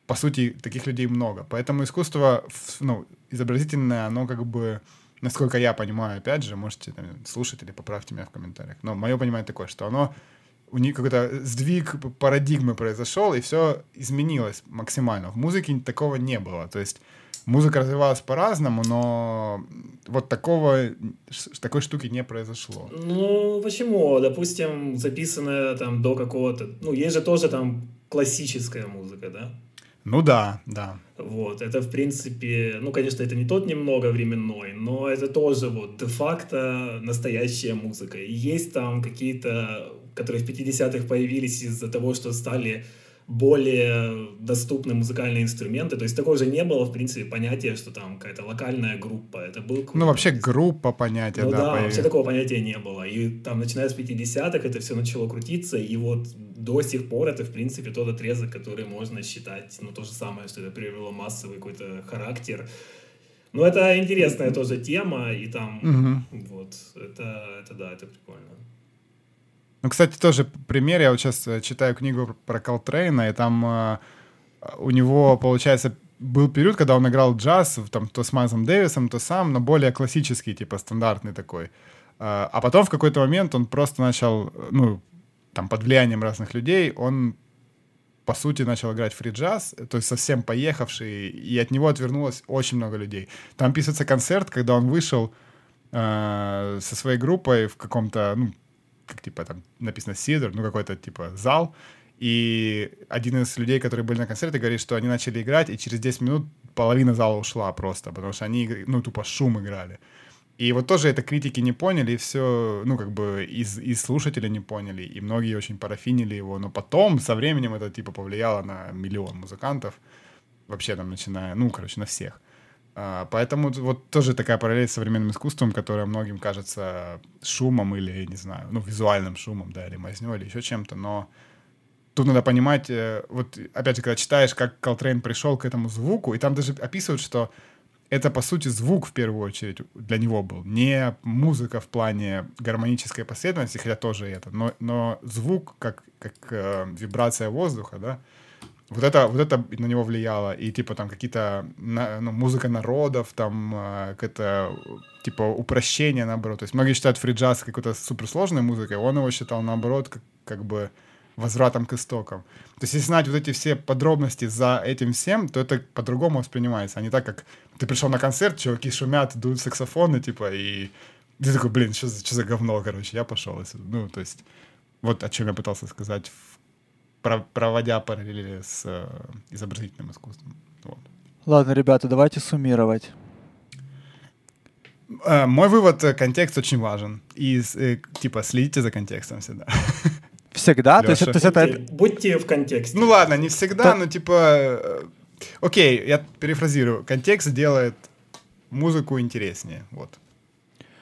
по сути, таких людей много. Поэтому искусство, ну, изобразительное, оно как бы, насколько я понимаю, опять же, можете там, слушать или поправьте меня в комментариях, но мое понимание такое, что оно у них какой-то сдвиг парадигмы произошел, и все изменилось максимально. В музыке такого не было. То есть музыка развивалась по-разному, но вот такого, такой штуки не произошло. Ну, почему? Допустим, записанная там до какого-то... Ну, есть же тоже там классическая музыка, да? Ну да, да. Вот, это в принципе, ну, конечно, это не тот немного временной, но это тоже вот де-факто настоящая музыка. И есть там какие-то которые в 50-х появились из-за того, что стали более доступны музыкальные инструменты. То есть такого же не было, в принципе, понятия, что там какая-то локальная группа. Это был... Ну, вообще группа понятия, ну, да. да, вообще такого понятия не было. И там, начиная с 50-х, это все начало крутиться, и вот до сих пор это, в принципе, тот отрезок, который можно считать, ну, то же самое, что это приобрело массовый какой-то характер. Но это интересная тоже тема, и там, угу. вот, это, это да, это прикольно. Ну, кстати, тоже пример. Я вот сейчас э, читаю книгу про Колтрейна, и там э, у него, получается, был период, когда он играл джаз, там, то с Майлзом Дэвисом, то сам, но более классический, типа, стандартный такой. Э, а потом в какой-то момент он просто начал, ну, там, под влиянием разных людей, он, по сути, начал играть фри-джаз, то есть совсем поехавший, и от него отвернулось очень много людей. Там писается концерт, когда он вышел э, со своей группой в каком-то, ну, как типа там написано Сидор, ну какой-то типа зал, и один из людей, которые были на концерте, говорит, что они начали играть, и через 10 минут половина зала ушла просто, потому что они, ну, тупо шум играли. И вот тоже это критики не поняли, и все, ну, как бы, из, из слушателей не поняли, и многие очень парафинили его, но потом, со временем, это, типа, повлияло на миллион музыкантов, вообще там, начиная, ну, короче, на всех. А, поэтому вот тоже такая параллель с современным искусством, которая многим кажется шумом или, не знаю, ну, визуальным шумом, да, или мазнёй, или еще чем-то, но тут надо понимать, э, вот опять же, когда читаешь, как Колтрейн пришел к этому звуку, и там даже описывают, что это, по сути, звук в первую очередь для него был, не музыка в плане гармонической последовательности, хотя тоже это, но, но звук как, как э, вибрация воздуха, да, вот это, вот это на него влияло, и типа там какие-то, ну, музыка народов, там э, какое-то, типа, упрощение, наоборот. То есть многие считают фриджаз какой-то суперсложной музыкой, он его считал, наоборот, как, как бы возвратом к истокам. То есть если знать вот эти все подробности за этим всем, то это по-другому воспринимается, а не так, как ты пришел на концерт, чуваки шумят, дуют саксофоны, типа, и ты такой, блин, что, что за говно, короче, я пошел. Ну, то есть вот о чем я пытался сказать проводя параллели с э, изобразительным искусством. Вот. Ладно, ребята, давайте суммировать. Э, мой вывод, э, контекст очень важен. И, типа, следите за контекстом всегда. Всегда? То есть, то есть это... Будьте в контексте. Ну ладно, не всегда, но типа... Окей, я перефразирую. Контекст делает музыку интереснее. Вот.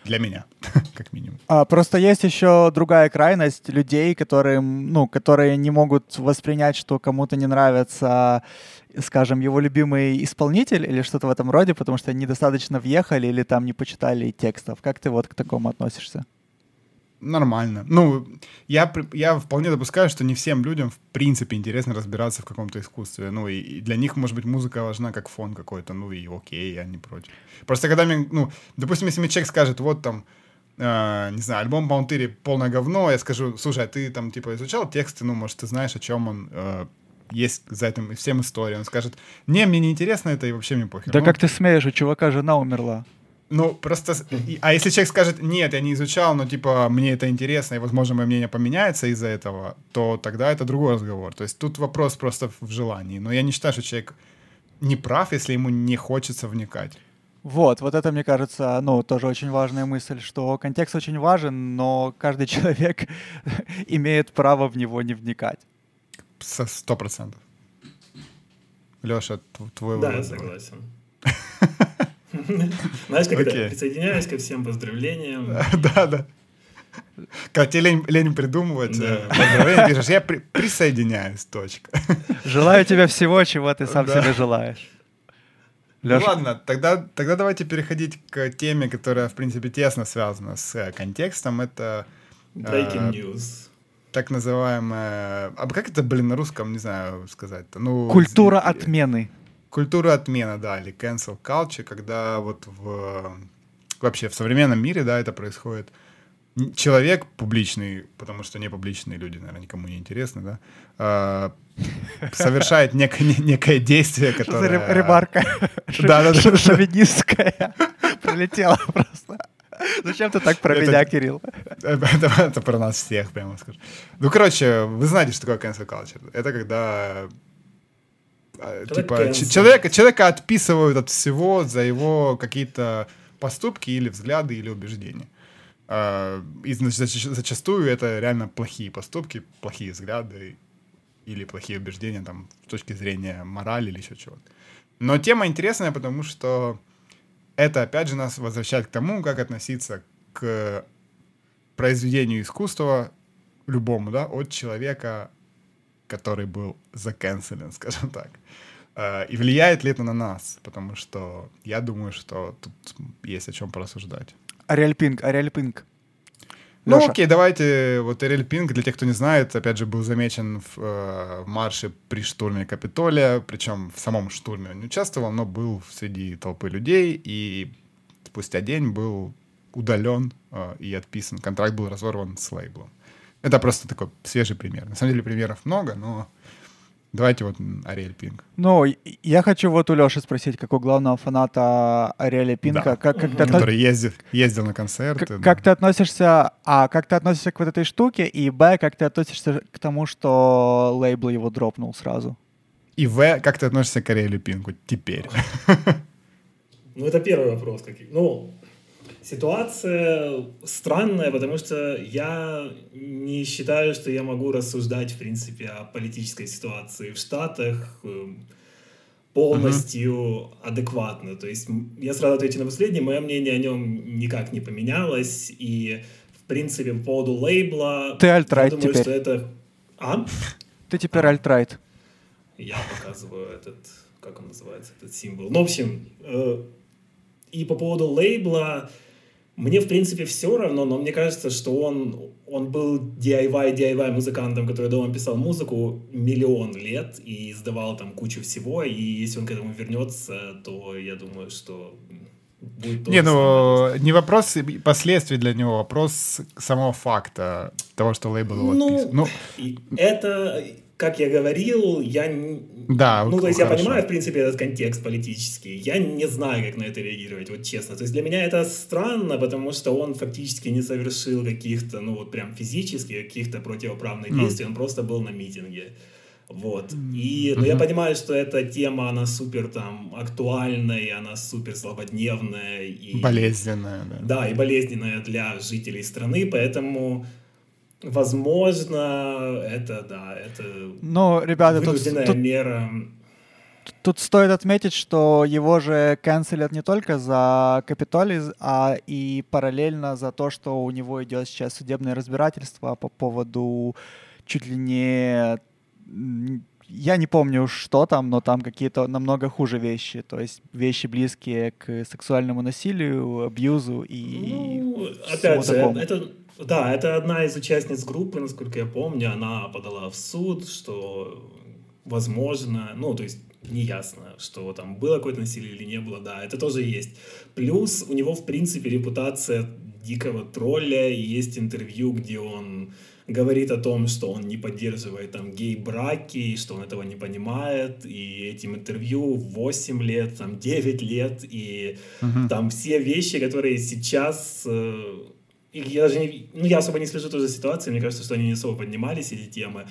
Для меня. как минимум. А, просто есть еще другая крайность людей, которые, ну, которые не могут воспринять, что кому-то не нравится, скажем, его любимый исполнитель или что-то в этом роде, потому что они недостаточно въехали или там не почитали текстов. Как ты вот к такому относишься? Нормально. Ну, я, я вполне допускаю, что не всем людям, в принципе, интересно разбираться в каком-то искусстве. Ну, и, и для них, может быть, музыка важна как фон какой-то. Ну, и окей, я не против. Просто когда мне, ну, допустим, если мне человек скажет, вот там, э, не знаю, альбом Баунтыри полное говно, я скажу, слушай, а ты там, типа, изучал тексты, ну, может, ты знаешь, о чем он, э, есть за этим всем история. Он скажет, не, мне не интересно это, и вообще мне похер. Да ну, как ты смеешь, у чувака жена умерла. Ну, просто... А если человек скажет, нет, я не изучал, но, типа, мне это интересно, и, возможно, мое мнение поменяется из-за этого, то тогда это другой разговор. То есть тут вопрос просто в желании. Но я не считаю, что человек не прав, если ему не хочется вникать. Вот, вот это, мне кажется, ну, тоже очень важная мысль, что контекст очень важен, но каждый человек имеет право в него не вникать. Сто процентов. Леша, твой Да, я согласен. Знаешь, как это? Присоединяюсь ко всем поздравлениям. Да, да. Когда тебе лень, лень придумывать э, поздравления, пишешь, я при, присоединяюсь, точка. Желаю тебе всего, чего ты сам себе желаешь. Леша? Ну ладно, тогда, тогда давайте переходить к теме, которая, в принципе, тесно связана с э, контекстом. Это... Breaking э, news. Так называемая... А как это, блин, на русском, не знаю сказать-то? Ну, Культура отмены. Культура отмена, да, или cancel culture, когда вот в вообще в современном мире, да, это происходит. Человек публичный, потому что не публичные люди, наверное, никому не интересны, да, э, совершает некое, некое действие, которое... За ремарка? Да, да, да. Шовинистская. Прилетела просто. Зачем ты так про это, меня, Кирилл? Это, это, это про нас всех, прямо скажу. Ну, короче, вы знаете, что такое cancel culture. Это когда а, типа человека, человека отписывают от всего за его какие-то поступки или взгляды или убеждения. А, и зачастую это реально плохие поступки, плохие взгляды или плохие убеждения там с точки зрения морали или еще чего-то. Но тема интересная, потому что это опять же нас возвращает к тому, как относиться к произведению искусства любому, да, от человека, который был заканцелен, скажем так. Э, и влияет ли это на нас? Потому что я думаю, что тут есть о чем порассуждать. Ариэль Пинг, Ариэль Пинг. Ну Леша. окей, давайте, вот Ариэль Пинг, для тех, кто не знает, опять же, был замечен в, э, в марше при штурме Капитолия, причем в самом штурме он не участвовал, но был среди толпы людей, и спустя день был удален э, и отписан, контракт был разорван с лейблом. Это просто такой свежий пример. На самом деле примеров много, но Давайте вот Ариэль Пинк. Ну, я хочу вот у Леши спросить, как у главного фаната Ариэля Пинка. Да. Как, как ты Который ездил, ездил на концерты. Как, да. как ты относишься, а, как ты относишься к вот этой штуке, и, б, как ты относишься к тому, что лейбл его дропнул сразу? И, в, как ты относишься к Ариэлю Пинку теперь? Ну, это первый вопрос. Ну, Ситуация странная, потому что я не считаю, что я могу рассуждать, в принципе, о политической ситуации в Штатах эм, полностью uh-huh. адекватно. То есть я сразу отвечу на последнее, мое мнение о нем никак не поменялось, и в принципе по поводу лейбла... Ты альтрайт я думаю, теперь. что это... А? Ты теперь а. альтрайт. Я показываю этот, как он называется, этот символ. Ну, в общем, э, и по поводу лейбла, мне, в принципе, все равно, но мне кажется, что он, он был DIY, DIY музыкантом, который дома писал музыку миллион лет и издавал там кучу всего, и если он к этому вернется, то я думаю, что будет Не, ну, не вопрос последствий для него, вопрос самого факта того, что лейбл его ну, отписывает. Ну, это как я говорил, я... Да, Ну, то есть хорошо. я понимаю, в принципе, этот контекст политический. Я не знаю, как на это реагировать, вот честно. То есть для меня это странно, потому что он фактически не совершил каких-то, ну, вот прям физически каких-то противоправных mm. действий, он просто был на митинге. Вот. И, ну, mm-hmm. я понимаю, что эта тема, она супер там актуальная, она супер злободневная. И, болезненная, да. Да, и болезненная для жителей страны, поэтому Возможно, это, да, это Но, ребята, тут, тут, мера. Тут стоит отметить, что его же канцелят не только за Капитолий, а и параллельно за то, что у него идет сейчас судебное разбирательство по поводу чуть ли не я не помню, что там, но там какие-то намного хуже вещи. То есть вещи близкие к сексуальному насилию, абьюзу и... Ну, опять же, это, да, это одна из участниц группы, насколько я помню. Она подала в суд, что возможно, ну, то есть неясно, что там было какое-то насилие или не было, да, это тоже есть. Плюс у него, в принципе, репутация дикого тролля, и есть интервью, где он говорит о том, что он не поддерживает там гей-браки, что он этого не понимает, и этим интервью 8 лет, там 9 лет, и uh-huh. там все вещи, которые сейчас... Я даже не, ну, я особо не слежу тоже за ситуацией, мне кажется, что они не особо поднимались, эти темы,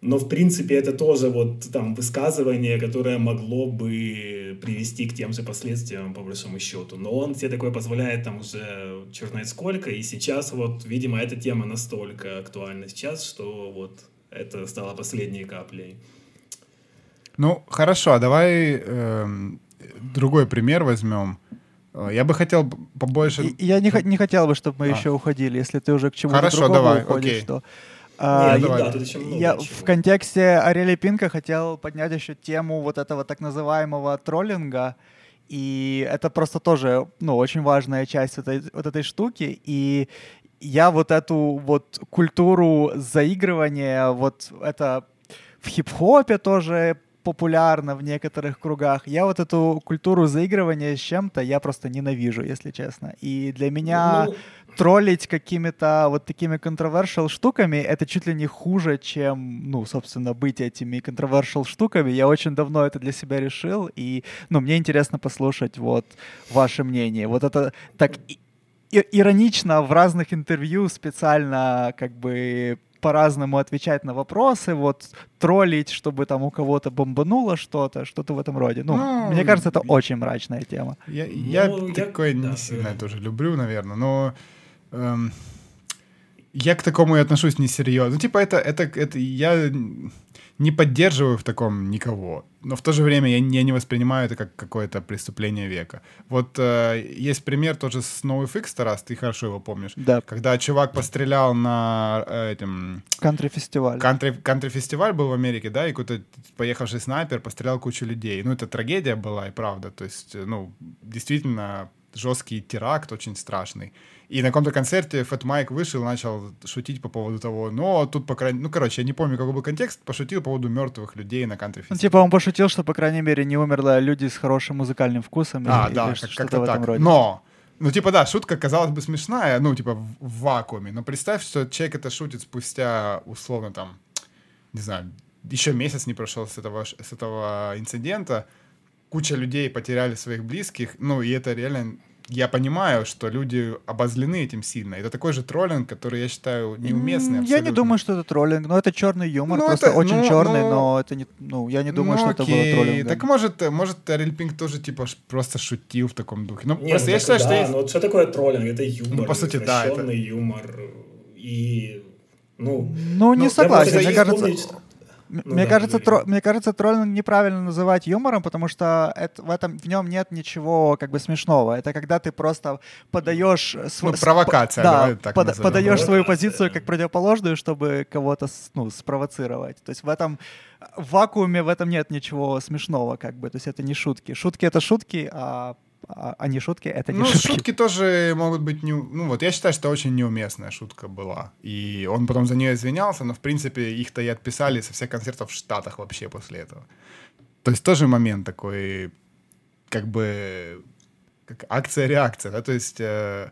но, в принципе, это тоже вот там высказывание, которое могло бы привести к тем же последствиям, по большому счету. Но он себе такое позволяет там уже черт знает сколько, и сейчас вот, видимо, эта тема настолько актуальна сейчас, что вот это стало последней каплей. Ну, хорошо, а давай э, другой пример возьмем. Э, я бы хотел побольше... Я не, не хотел бы, чтобы мы а. еще уходили, если ты уже к чему-то Хорошо, другому давай, уходишь, окей. что а, ну, да, я в контексте Ариэля Пинка хотел поднять еще тему вот этого так называемого троллинга. И это просто тоже, ну, очень важная часть вот этой, вот этой штуки. И я вот эту вот культуру заигрывания, вот это в хип-хопе тоже популярно в некоторых кругах. Я вот эту культуру заигрывания с чем-то я просто ненавижу, если честно. И для меня ну, троллить какими-то вот такими controversial штуками это чуть ли не хуже, чем, ну, собственно, быть этими controversial штуками. Я очень давно это для себя решил, и, ну, мне интересно послушать вот ваше мнение. Вот это так иронично в разных интервью специально как бы по-разному отвечать на вопросы, вот троллить, чтобы там у кого-то бомбануло что-то, что-то в этом роде. Ну, ну мне кажется, это очень мрачная тема. Я, я ну, такое я, не да, сильно да. тоже люблю, наверное, но эм, я к такому и отношусь несерьезно. Ну, типа, это, это, это я не поддерживаю в таком никого, но в то же время я, я не воспринимаю это как какое-то преступление века. Вот э, есть пример тоже с NoFX, Тарас, ты хорошо его помнишь. Да. Когда чувак пострелял на э, этом... Кантри-фестиваль. Кантри, кантри-фестиваль был в Америке, да, и какой-то поехавший снайпер пострелял кучу людей. Ну, это трагедия была, и правда. То есть, ну, действительно жесткий теракт, очень страшный. И на каком-то концерте Фэт Майк вышел и начал шутить по поводу того, ну, тут, по крайней ну, короче, я не помню, какой был контекст, пошутил по поводу мертвых людей на кантри Ну, типа он пошутил, что, по крайней мере, не умерли люди с хорошим музыкальным вкусом. А, или, да, или как- как-то так. Роде. Но, ну, типа, да, шутка, казалось бы, смешная, ну, типа, в вакууме, но представь, что человек это шутит спустя, условно, там, не знаю, еще месяц не прошел с этого, с этого инцидента, куча людей потеряли своих близких, ну, и это реально я понимаю, что люди обозлены этим сильно. Это такой же троллинг, который я считаю неуместный. Абсолютно. Я не думаю, что это троллинг, но это черный юмор, ну, просто это, очень ну, черный, ну, но это не, ну, я не думаю, ну, что окей. это было троллингом. Так может, может, Ариль Пинк тоже типа просто шутил в таком духе. Ну, Нет, просто ну, я считаю, да, что есть... ну, что такое троллинг? Это юмор. Ну, по сути, да. Это... юмор. И, ну... Ну, не ну, согласен. Мне кажется... Помнить, ну, мне, да, кажется, тро, мне кажется, троллинг неправильно называть юмором, потому что это, в этом в нем нет ничего как бы смешного. Это когда ты просто подаешь свой ну, провокация, да, так под, подаешь свою позицию как противоположную, чтобы кого-то ну, спровоцировать. То есть в этом в вакууме в этом нет ничего смешного, как бы. То есть это не шутки. Шутки это шутки, а а, а не шутки, это не ну, шутки. шутки тоже могут быть не... Ну вот я считаю, что очень неуместная шутка была. И он потом за нее извинялся, но в принципе их-то и отписали со всех концертов в Штатах вообще после этого. То есть тоже момент такой, как бы, как акция-реакция, да, то есть, э,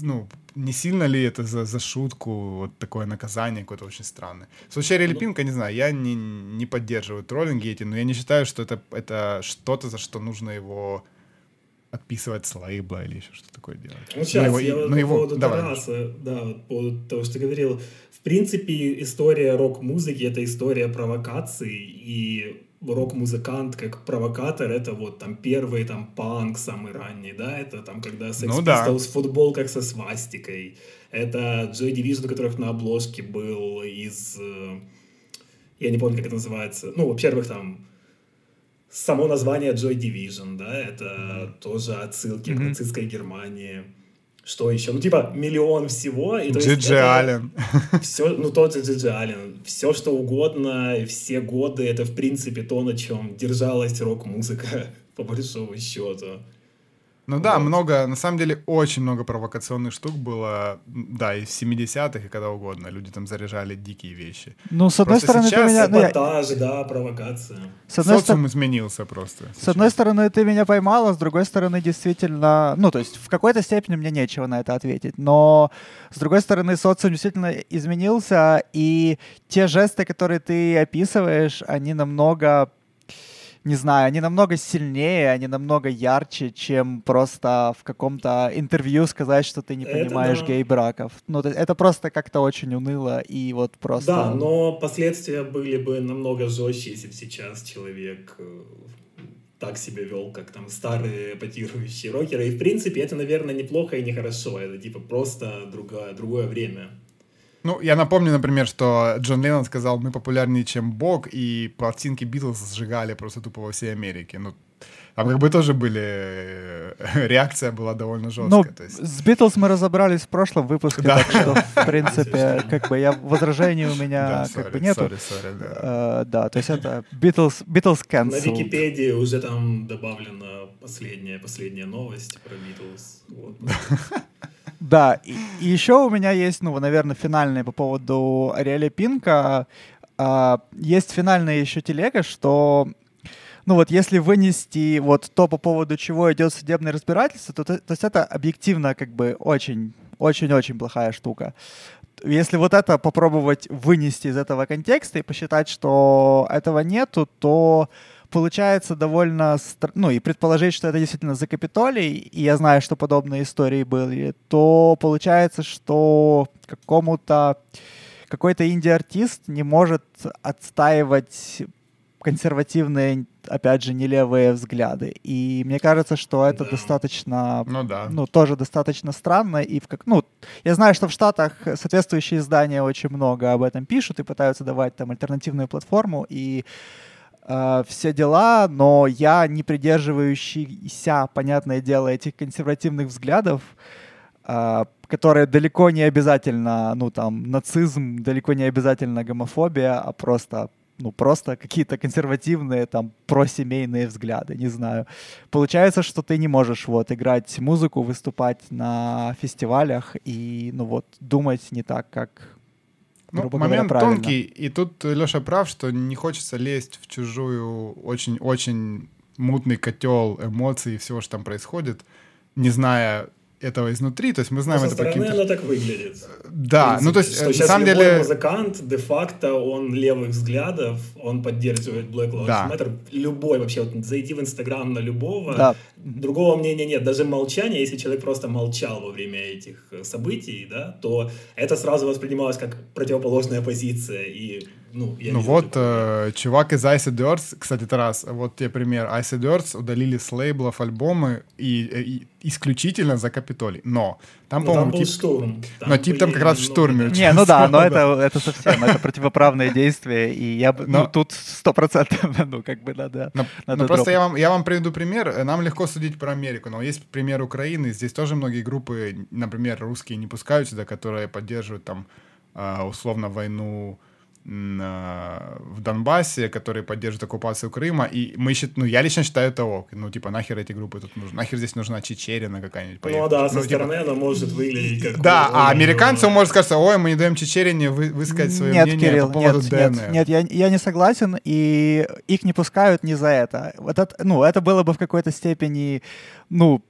ну, не сильно ли это за, за шутку вот такое наказание какое-то очень странное. В случае Релипинка, не знаю, я не, не поддерживаю троллинги эти, но я не считаю, что это, это что-то, за что нужно его отписывать с лейбла или еще что такое делать. Ну, сейчас, его, я ну, по его, поводу давай. Тараса, да, по поводу того, что ты говорил. В принципе, история рок-музыки — это история провокаций, и рок-музыкант как провокатор — это вот там первый там панк самый ранний, да, это там когда Sex ну, Pistols да. футбол как со свастикой, это Joy Division, у которых на обложке был из... Э, я не помню, как это называется. Ну, во-первых, там само название Joy Division, да, это тоже отсылки mm-hmm. к нацистской Германии. Что еще? Ну, типа, миллион всего. И, Джиджи Аллен. Все, ну, тот же Джиджи Аллен. Все, что угодно, все годы, это, в принципе, то, на чем держалась рок-музыка, по большому счету. Ну да, вот. много, на самом деле, очень много провокационных штук было, да, и в 70-х, и когда угодно. Люди там заряжали дикие вещи. Ну, с одной просто стороны, сейчас... ты меня... Саботаж, ну, я... да, провокация. С одной Социум стор... изменился просто. Сейчас. С одной стороны, ты меня поймала, с другой стороны, действительно... Ну, то есть, в какой-то степени мне нечего на это ответить. Но, с другой стороны, социум действительно изменился, и те жесты, которые ты описываешь, они намного не знаю, они намного сильнее, они намного ярче, чем просто в каком-то интервью сказать, что ты не понимаешь да. гей-браков. Ну, это просто как-то очень уныло и вот просто... Да, но последствия были бы намного жестче, если бы сейчас человек э, так себя вел, как там старые эпатирующие рокеры. И, в принципе, это, наверное, неплохо и нехорошо. Это, типа, просто другое, другое время. Ну, я напомню, например, что Джон Леннон сказал, мы популярнее, чем Бог, и пластинки Битлз сжигали просто тупо во всей Америке. Ну, там как бы тоже были... Э, реакция была довольно жесткая. Ну, есть... с Битлз мы разобрались в прошлом выпуске, да. так что, в принципе, как бы я возражений у меня да, как sorry, бы нету. Sorry, sorry, да. Uh, да, то есть это Beatles, Beatles cancelled. На Википедии уже там добавлена последняя, последняя новость про Битлз. Вот. Да, и, еще у меня есть, ну, наверное, финальные по поводу Ариэля Пинка. А, есть финальная еще телега, что ну вот если вынести вот то, по поводу чего идет судебное разбирательство, то, то, то есть это объективно как бы очень, очень-очень плохая штука. Если вот это попробовать вынести из этого контекста и посчитать, что этого нету, то получается довольно... Ну, и предположить, что это действительно за Капитолий, и я знаю, что подобные истории были, то получается, что какому-то... Какой-то инди-артист не может отстаивать консервативные, опять же, не левые взгляды. И мне кажется, что это да. достаточно, ну, да. ну, тоже достаточно странно. И в как, ну, я знаю, что в Штатах соответствующие издания очень много об этом пишут и пытаются давать там альтернативную платформу. И э, все дела, но я, не придерживающийся, понятное дело, этих консервативных взглядов, э, которые далеко не обязательно, ну там, нацизм, далеко не обязательно гомофобия, а просто ну, просто какие-то консервативные, там, просемейные взгляды, не знаю. Получается, что ты не можешь вот играть музыку, выступать на фестивалях и, ну вот, думать не так, как ну, грубо момент говоря, тонкий, и тут Леша прав, что не хочется лезть в чужую очень-очень мутный котел эмоций и всего, что там происходит, не зная этого изнутри, то есть мы знаем Но это со стороны оно так выглядит. Да, ну то есть, что на самом любой деле... музыкант, де-факто, он левых взглядов, он поддерживает Black Lives да. Matter. Любой вообще, вот зайди в Инстаграм на любого, да. другого мнения нет. Даже молчание, если человек просто молчал во время этих э, событий, да, то это сразу воспринималось как противоположная позиция, и ну, я ну вот, э, чувак из Ice Earth, кстати, Тарас, вот тебе пример. Ice Earth удалили с лейблов альбомы и, и исключительно за Капитолий. Но там, ну, по-моему, там тип... Штурм. Там но тип там как раз в штурме Не, ну да, но это, это совсем, это противоправное действие, и я бы, ну, тут сто процентов, ну, как бы надо... Но, надо но просто я вам, я вам приведу пример. Нам легко судить про Америку, но есть пример Украины. Здесь тоже многие группы, например, русские не пускают сюда, которые поддерживают там а, условно войну в Донбассе, которые поддерживают оккупацию Крыма, и мы считаем, ну, я лично считаю это ок, ну, типа, нахер эти группы тут нужны, нахер здесь нужна Чечерина какая-нибудь поехать. Ну, да, со ну, типа... стороны она может выглядеть как... Да, а американцам может сказать, ой, мы не даем Чечерине вы, высказать свое нет, мнение Кирилл, по поводу нет, ДНР. Нет, нет я, я не согласен, и их не пускают не за это. Вот это. Ну, это было бы в какой-то степени, ну,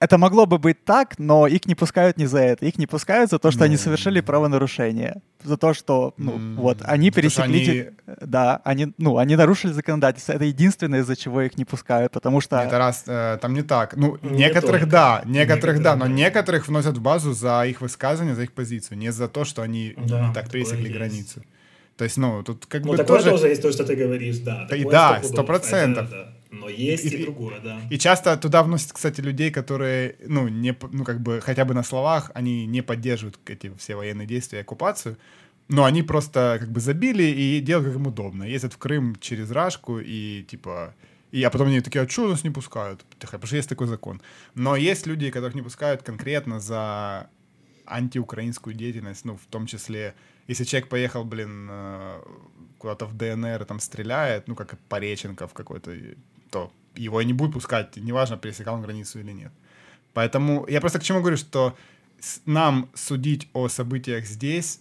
это могло бы быть так, но их не пускают не за это. Их не пускают за то, что mm. они совершили правонарушение. За то, что, ну, mm. вот, они пересекли... Они... Да, они, ну, они нарушили законодательство. Это единственное, из-за чего их не пускают, потому что... Нет, раз, э, там не так. Ну, не некоторых только. да, некоторых некоторых, да, но некоторых вносят в базу за их высказывание, за их позицию, не за то, что они да, не так пересекли есть. границу. То есть, ну, тут как ну, бы такое тоже... тоже есть то, что ты говоришь, да. И да, сто процентов. Да. Но есть и, и другое, да. И часто туда вносят, кстати, людей, которые, ну, не, ну, как бы, хотя бы на словах, они не поддерживают эти все военные действия и оккупацию, но они просто, как бы, забили и делают, как им удобно. Ездят в Крым через Рашку и, типа, И, а потом они такие, а что нас не пускают? Потому что есть такой закон. Но есть люди, которых не пускают конкретно за антиукраинскую деятельность, ну, в том числе, если человек поехал, блин, э, куда-то в ДНР и там стреляет, ну, как Пореченков какой-то, то его не будет пускать, неважно, пересекал он границу или нет. Поэтому я просто к чему говорю, что нам судить о событиях здесь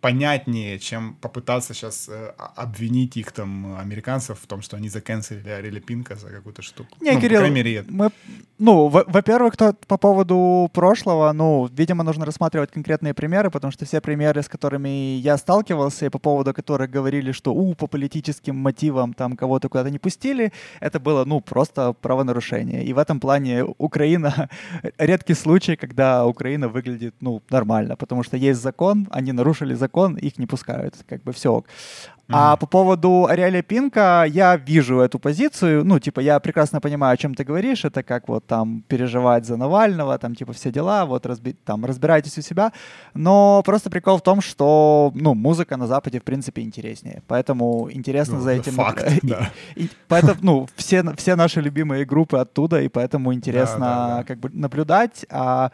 понятнее, чем попытаться сейчас э, обвинить их там, американцев, в том, что они заканцелили Ариэля Пинка за какую-то штуку. Не, ну, Кирилл, мере, мы, ну, во-первых, то, по поводу прошлого, ну, видимо, нужно рассматривать конкретные примеры, потому что все примеры, с которыми я сталкивался, и по поводу которых говорили, что, у, по политическим мотивам там кого-то куда-то не пустили, это было, ну, просто правонарушение. И в этом плане Украина — редкий случай, когда Украина выглядит, ну, нормально, потому что есть закон, они нарушили закон, закон, их не пускают, как бы все. Mm-hmm. А по поводу Ариэля Пинка, я вижу эту позицию, ну, типа, я прекрасно понимаю, о чем ты говоришь, это как вот там переживать за Навального, там, типа, все дела, вот, разби- там, разбирайтесь у себя, но просто прикол в том, что, ну, музыка на Западе, в принципе, интереснее, поэтому интересно ну, за этим... Факт, и, да. И, и, поэтому, ну, все, все наши любимые группы оттуда, и поэтому интересно, да, да, да. как бы, наблюдать, а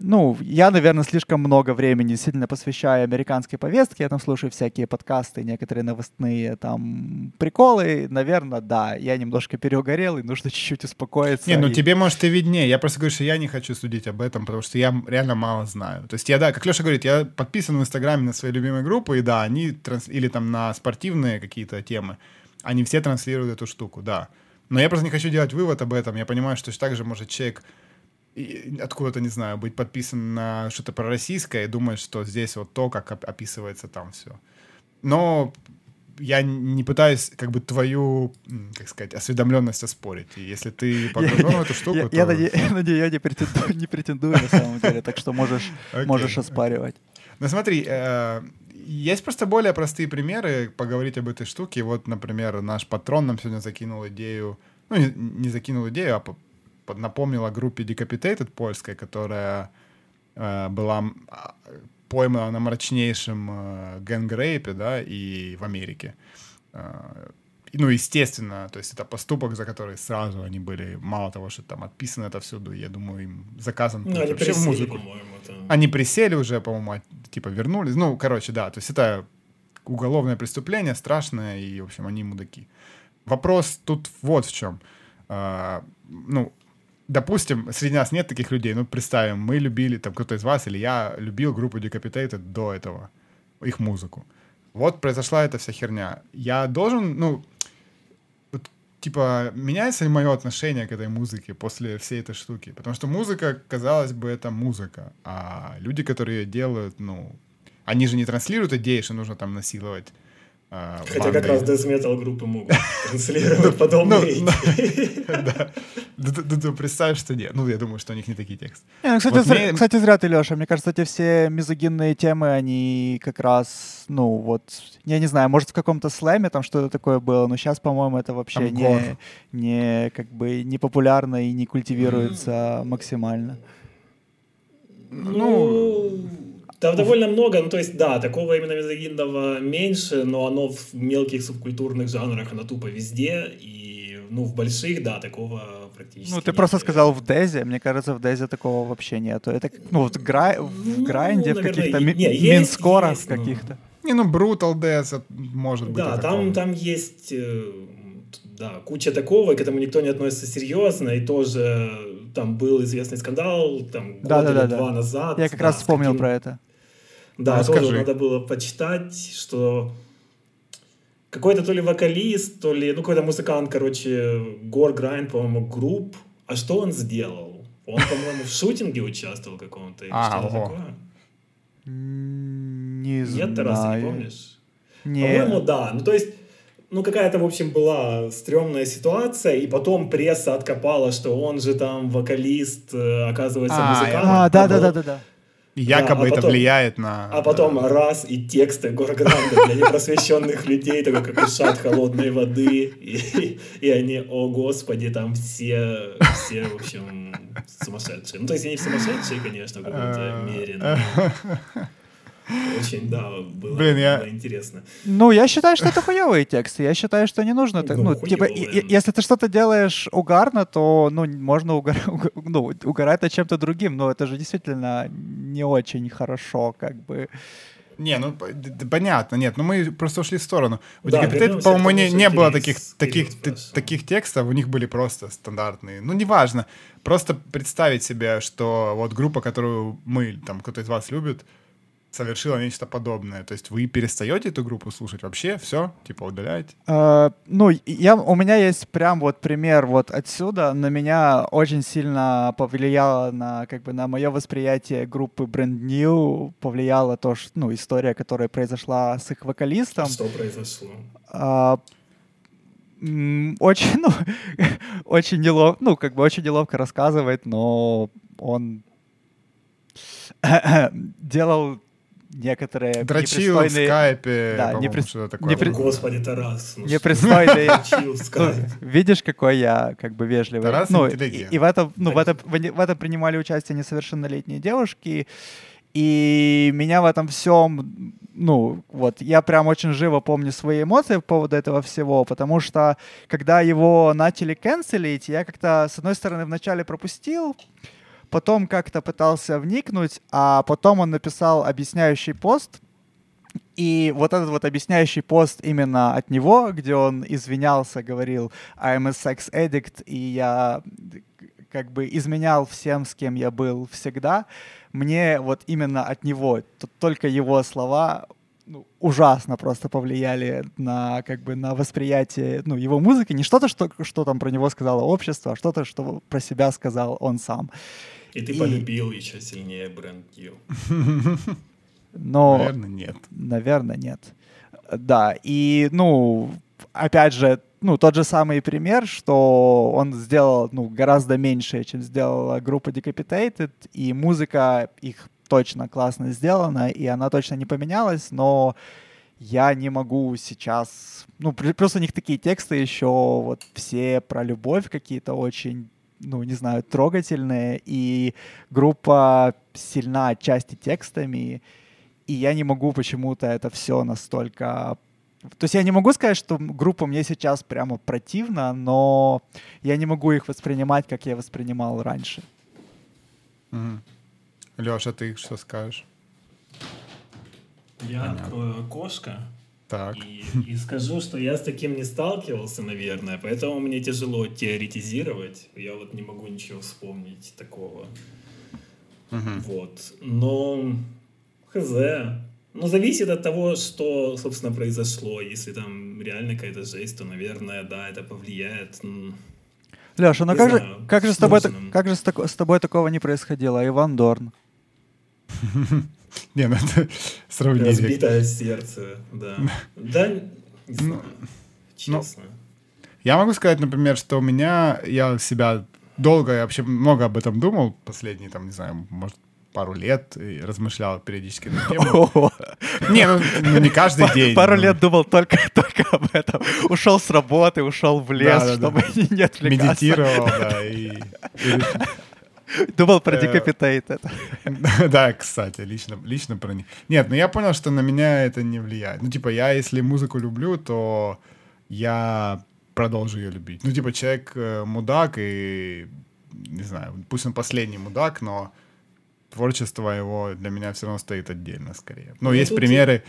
ну, я, наверное, слишком много времени сильно посвящаю американской повестке. Я там слушаю всякие подкасты, некоторые новостные там приколы. Наверное, да, я немножко перегорел, и нужно чуть-чуть успокоиться. Не, ну и... тебе, может, и виднее. Я просто говорю, что я не хочу судить об этом, потому что я реально мало знаю. То есть я, да, как Леша говорит, я подписан в Инстаграме на свои любимые группы, и да, они, транс... или там на спортивные какие-то темы, они все транслируют эту штуку, да. Но я просто не хочу делать вывод об этом. Я понимаю, что так же может человек откуда-то, не знаю, быть подписан на что-то пророссийское и думать, что здесь вот то, как описывается там все. Но я не пытаюсь как бы твою, как сказать, осведомленность оспорить. И если ты погружен в эту штуку, я, то... Я надеюсь, я не претендую, не претендую на самом деле, так что можешь, okay, можешь оспаривать. Ну смотри, э, есть просто более простые примеры поговорить об этой штуке. Вот, например, наш патрон нам сегодня закинул идею, ну, не, не закинул идею, а напомнила группе Decapitated польской, которая э, была поймана на мрачнейшем э, гэнгрейпе, да, и в Америке. Э, ну, естественно, то есть это поступок, за который сразу они были, мало того, что там отписано это всюду, я думаю, им заказан ну, они вообще присели, музыку. Они присели уже, по-моему, типа вернулись. Ну, короче, да, то есть это уголовное преступление, страшное, и, в общем, они мудаки. Вопрос тут вот в чем. А, ну, допустим, среди нас нет таких людей, ну, представим, мы любили, там, кто-то из вас или я любил группу Decapitated до этого, их музыку. Вот произошла эта вся херня. Я должен, ну, вот, типа, меняется ли мое отношение к этой музыке после всей этой штуки? Потому что музыка, казалось бы, это музыка, а люди, которые ее делают, ну, они же не транслируют идеи, что нужно там насиловать а, Хотя как раз death metal группы могут транслировать подобные ну, Да. Ты представь, что нет. Ну, я думаю, что у них не такие тексты. Ну, кстати, зря ты, Леша. Мне кажется, эти все мизогинные темы, они как раз, ну, вот, я не знаю, может, в каком-то слэме там что-то такое было, но сейчас, по-моему, это вообще не, не, как бы, не популярно и не культивируется максимально. Ну, там довольно много, ну то есть, да, такого именно мизогинного меньше, но оно в мелких субкультурных жанрах, оно тупо везде, и, ну, в больших, да, такого практически Ну, ты нет. просто сказал в Дезе, мне кажется, в Дезе такого вообще нету. Это, ну, вот грай, в ну, грайнде, наверное, в каких-то ми- минскорах каких-то. Не, ну, Brutal Death может быть. Да, там, там есть, э, да, куча такого, и к этому никто не относится серьезно, и тоже там был известный скандал, там, год да, да, или да, два да. назад. Я как да, раз вспомнил каким... про это. Да, ну, тоже надо было почитать, что какой-то то ли вокалист, то ли, ну, какой-то музыкант, короче, Гор Грайн, по-моему, групп. А что он сделал? Он, по-моему, в шутинге участвовал каком-то или что-то такое. Не знаю. Нет, Тарас, не помнишь? Нет. По-моему, да. Ну, то есть, ну, какая-то, в общем, была стрёмная ситуация, и потом пресса откопала, что он же там вокалист, э, оказывается, а, музыкант. А, да-да-да-да-да. Якобы да, а потом, это влияет на... А потом раз, и тексты Горгранда для непросвещенных людей, такой как ушат холодной воды, и, и они, о господи, там все, все, в общем, сумасшедшие. Ну, то есть они сумасшедшие, конечно, в какой-то мере. Но... Очень, да, было, Блин, я... было интересно. Ну, я считаю, что это хуевые тексты. Я считаю, что не нужно... Ну, ну типа, и, если ты что-то делаешь угарно, то, ну, можно угор... ну, угорать над чем-то другим, но это же действительно не очень хорошо, как бы... Не, ну понятно, нет, ну мы просто ушли в сторону. У да, по-моему, не, не было таких, таких, таких текстов, у них были просто стандартные. Ну, неважно. Просто представить себе, что вот группа, которую мы, там, кто-то из вас любит, совершила нечто подобное. То есть вы перестаете эту группу слушать вообще, все, типа удаляете? Uh, ну, я, у меня есть прям вот пример вот отсюда. На меня очень сильно повлияло на, как бы, на мое восприятие группы Brand New, повлияла то, что, ну, история, которая произошла с их вокалистом. Что произошло? Uh, очень, ну, очень неловко, ну, как бы очень неловко рассказывать, но он делал некоторые Дрочил непристойные... в скайпе, да, непри... что такое. Непри... Господи, Тарас. Ну, непристойные... ну, видишь, какой я как бы вежливый. Тарас ну, и, и в, этом, ну, в, этом, в этом принимали участие несовершеннолетние девушки, и меня в этом всем, ну, вот, я прям очень живо помню свои эмоции по поводу этого всего, потому что, когда его начали канцелить, я как-то, с одной стороны, вначале пропустил, потом как-то пытался вникнуть, а потом он написал объясняющий пост, и вот этот вот объясняющий пост именно от него, где он извинялся, говорил «I'm a sex addict», и я как бы изменял всем, с кем я был всегда, мне вот именно от него, только его слова ну, ужасно просто повлияли на как бы на восприятие ну, его музыки. Не что-то, что, что там про него сказало общество, а что-то, что про себя сказал он сам. И ты и... полюбил еще сильнее бренд Q. Но, наверное, нет. Наверное, нет. Да, и, ну, опять же, ну, тот же самый пример, что он сделал, ну, гораздо меньше, чем сделала группа Decapitated, и музыка их точно классно сделана, и она точно не поменялась, но я не могу сейчас... Ну, просто у них такие тексты еще вот все про любовь какие-то очень ну, не знаю, трогательные, и группа сильна отчасти текстами, и я не могу почему-то это все настолько... То есть я не могу сказать, что группа мне сейчас прямо противна, но я не могу их воспринимать, как я воспринимал раньше. Угу. Леша, ты что скажешь? Я Понятно. открою окошко. Так. И, и скажу, что я с таким не сталкивался, наверное, поэтому мне тяжело теоретизировать. Я вот не могу ничего вспомнить такого. Угу. Вот. Но хз. Ну, зависит от того, что, собственно, произошло. Если там реально какая-то жесть, то, наверное, да, это повлияет. Леша, ну как же, как же, с тобой, как же с, с тобой такого не происходило? Иван Дорн. Не, ну это сравнение. Разбитое сердце, да. Да, не ну, знаю, ну, честно. Я могу сказать, например, что у меня, я себя долго, я вообще много об этом думал, последние, там, не знаю, может, пару лет и размышлял периодически на тему. Не, ну, ну не каждый день. Пару ну. лет думал только, только об этом. Ушел с работы, ушел в лес, да, да, чтобы да. не отвлекаться. Медитировал, да, и, и Думал про декапитейт это. Да, кстати, лично, лично про них. Нет, но я понял, что на меня это не влияет. Ну, типа, я если музыку люблю, то я продолжу ее любить. Ну, типа, человек э, мудак и, не знаю, пусть он последний мудак, но творчество его для меня все равно стоит отдельно скорее. Но ну, есть примеры.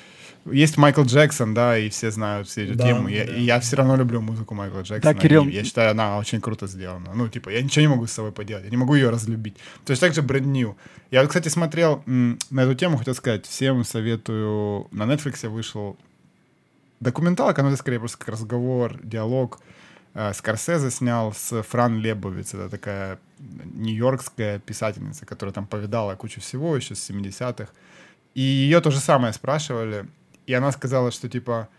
Есть Майкл Джексон, да, и все знают всю эту да, тему. Я, да. Я все равно люблю музыку Майкла Джексона. Да, Кирилл... я считаю, она очень круто сделана. Ну, типа, я ничего не могу с собой поделать. Я не могу ее разлюбить. То есть также Brand New. Я, вот, кстати, смотрел м, на эту тему, хотел сказать, всем советую. На Netflix вышел документалка, но это скорее просто как разговор, диалог Скорсезе снял с Фран Лебовиц. Это такая нью-йоркская писательница, которая там повидала кучу всего еще с 70-х. И ее то же самое спрашивали. И она сказала, что типа,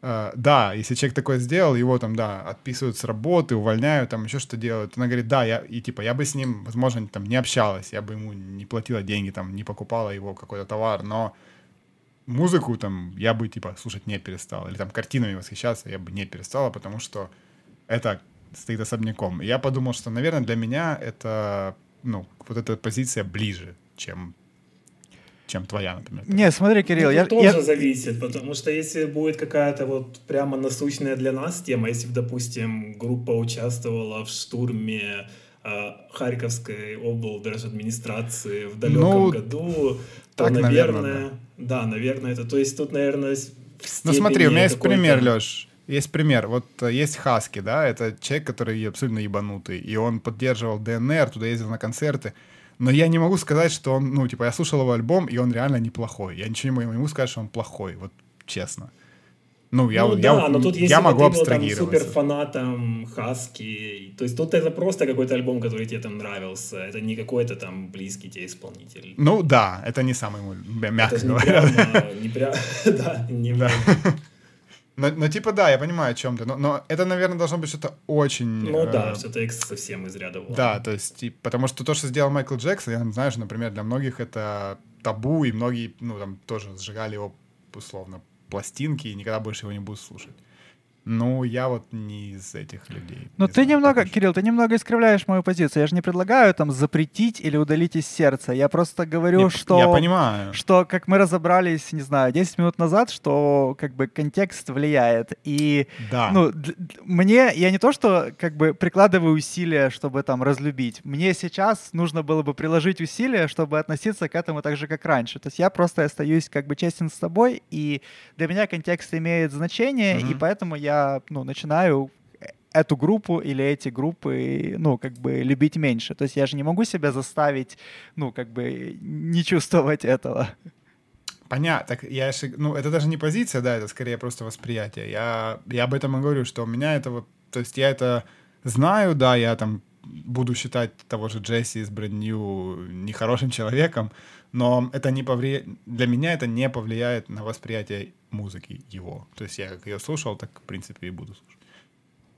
э, да, если человек такое сделал, его там, да, отписывают с работы, увольняют, там еще что делают. Она говорит, да, я, и типа, я бы с ним, возможно, там не общалась, я бы ему не платила деньги, там, не покупала его какой-то товар, но музыку там я бы, типа, слушать не перестала. Или там картинами восхищаться я бы не перестала, потому что это стоит особняком. я подумал, что, наверное, для меня это, ну, вот эта позиция ближе, чем чем твоя, например. Не, смотри, Кирилл, Это я... тоже я... зависит, потому что если будет какая-то вот прямо насущная для нас тема, если, допустим, группа участвовала в штурме э, Харьковской облдержадминистрации в далеком ну, году, то, так, наверное, наверное да. да, наверное, это, то есть тут, наверное, Ну смотри, у меня есть пример, Леш, есть пример. Вот э, есть Хаски, да, это человек, который абсолютно ебанутый, и он поддерживал ДНР, туда ездил на концерты, но я не могу сказать, что он, ну, типа, я слушал его альбом, и он реально неплохой. Я ничего не могу сказать, что он плохой, вот честно. Ну, я, ну, я, да, но тут, я могу ты. Был, там, супер фанатом Хаски. То есть тут это просто какой-то альбом, который тебе там нравился. Это не какой-то там близкий тебе исполнитель. Ну да, это не самый мягко это. Не прямо, не прямо, да, не да. Но, но типа да, я понимаю, о чем ты. Но, но это, наверное, должно быть что-то очень... Ну э, да, что-то совсем из ряда вон. Да, то есть, и, потому что то, что сделал Майкл Джексон, я знаю, что, например, для многих это табу, и многие, ну, там, тоже сжигали его, условно, пластинки, и никогда больше его не будут слушать. Ну, я вот не из этих людей. Но ты знаю, немного, Кирилл, ты немного искривляешь мою позицию. Я же не предлагаю там запретить или удалить из сердца. Я просто говорю, я, что... Я понимаю. Что, как мы разобрались, не знаю, 10 минут назад, что как бы контекст влияет. И, да. ну, мне, я не то, что как бы прикладываю усилия, чтобы там разлюбить. Мне сейчас нужно было бы приложить усилия, чтобы относиться к этому так же, как раньше. То есть я просто остаюсь как бы честен с тобой, и для меня контекст имеет значение, mm-hmm. и поэтому я я ну, начинаю эту группу или эти группы, ну, как бы любить меньше. То есть я же не могу себя заставить, ну, как бы не чувствовать этого. Понятно. Так я, ну, это даже не позиция, да, это скорее просто восприятие. Я, я об этом и говорю, что у меня это вот, то есть я это знаю, да, я там буду считать того же Джесси из Brand New нехорошим человеком, но это не повлияет, для меня это не повлияет на восприятие музыки его. То есть я как ее слушал, так, в принципе, и буду слушать.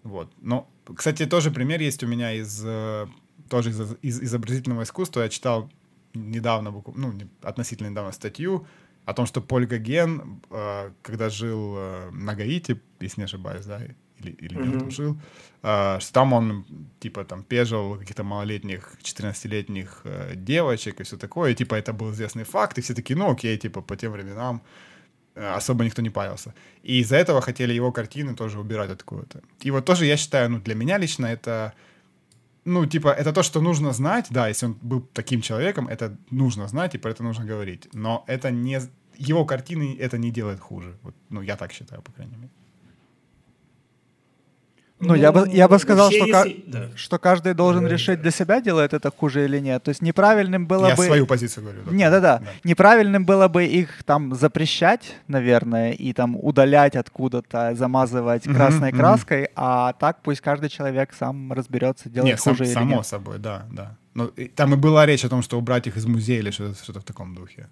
Вот. Но, кстати, тоже пример есть у меня из э, тоже из, из изобразительного искусства. Я читал недавно, ну, относительно недавно статью о том, что Поль Гоген, э, когда жил э, на Гаити, если не ошибаюсь, да, или, или mm-hmm. там жил, что там он, типа, там, пежил каких-то малолетних, 14-летних девочек и все такое, и, типа, это был известный факт, и все такие, ну, окей, типа, по тем временам Э, особо никто не парился. И из-за этого хотели его картины тоже убирать откуда-то. И вот тоже я считаю, ну, для меня лично это, ну, типа, это то, что нужно знать, да, если он был таким человеком, это нужно знать, и про это нужно говорить. Но это не... Его картины это не делает хуже. Вот, ну, я так считаю, по крайней мере. Ну, я бы, я бы сказал, что, если... да. что каждый должен да, решить да. для себя, делает это хуже или нет. То есть неправильным было я бы... Я свою позицию говорю. Да. Нет, да-да. Да. Неправильным было бы их там запрещать, наверное, и там удалять откуда-то, замазывать mm-hmm, красной mm-hmm. краской, а так пусть каждый человек сам разберется, делает нет, хуже сам, или само нет. Само собой, да, да. Но и, там и была речь о том, что убрать их из музея или что-то, что-то в таком духе.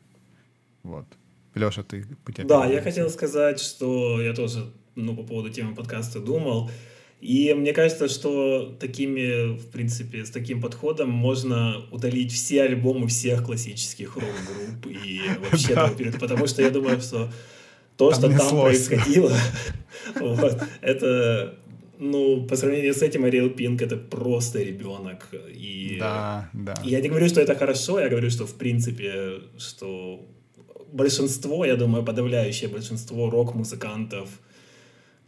Вот. Леша, ты... Да, я хотел сказать, что я тоже ну, по поводу темы подкаста думал. И мне кажется, что такими, в принципе, с таким подходом можно удалить все альбомы всех классических рок-групп и вообще да. потому что я думаю, что то, там что там происходило, вот, это ну, по сравнению с этим, Ариэл Пинк это просто ребенок. И да, да. я не говорю, что это хорошо, я говорю, что в принципе, что большинство, я думаю, подавляющее большинство рок-музыкантов,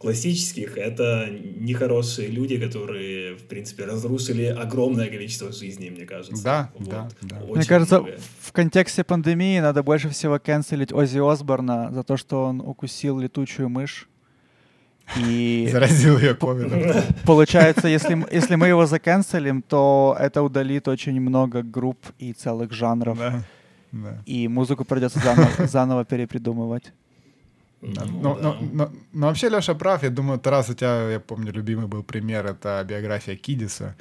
классических — это нехорошие люди, которые, в принципе, разрушили огромное количество жизней, мне кажется. Да, вот. да, да. Очень мне кажется, многое. в контексте пандемии надо больше всего канцелить Оззи Осборна за то, что он укусил летучую мышь. И заразил ее ковидом. Получается, если, если мы его заканцелим, то это удалит очень много групп и целых жанров. Да, да. И музыку придется заново, заново перепридумывать. Ну, но, да. но, но, но вообще Леша прав. Я думаю, Тарас, у тебя, я помню, любимый был пример, это биография Кидиса.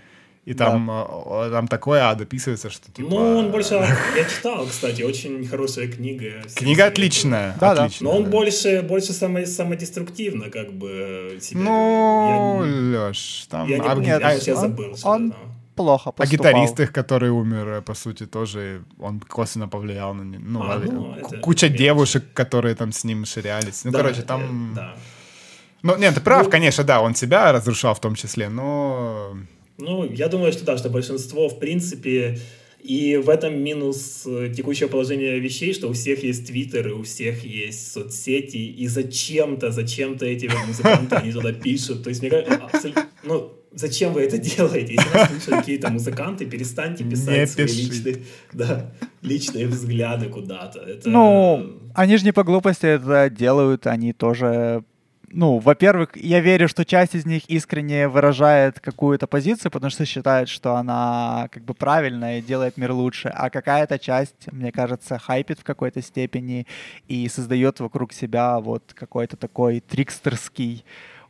И там, да. Э, там такое ад описывается, что типа... Ну, он больше... Я читал, кстати, очень хорошая книга. Книга отличная. Да, отличная, да. Но он да. больше, больше само, самодеструктивно как бы себя... Ну, я... Леш, там... Я, не, а, нет, я, я забыл. Он плохо поступал. А гитарист их, который умер, э, по сути, тоже он косвенно повлиял на ну, а, ну куча это девушек, которые там с ним ширялись. Ну, да, короче, там... Э, да. Ну, нет, ты прав, ну, конечно, да, он себя разрушал в том числе, но... Ну, я думаю, что да, что большинство, в принципе, И в этом минус э, текущего положения вещей, что у всех есть твиттеры, у всех есть соцсети, и зачем-то, зачем-то эти музыканты, они туда пишут. То есть, мне кажется, абсолютно, ну, зачем вы это делаете? Если слушают какие-то музыканты, перестаньте писать не свои личные, да, личные взгляды куда-то. Это... Ну, они же не по глупости это делают, они тоже ну, во-первых, я верю, что часть из них искренне выражает какую-то позицию, потому что считает, что она как бы правильная и делает мир лучше, а какая-то часть, мне кажется, хайпит в какой-то степени и создает вокруг себя вот какой-то такой трикстерский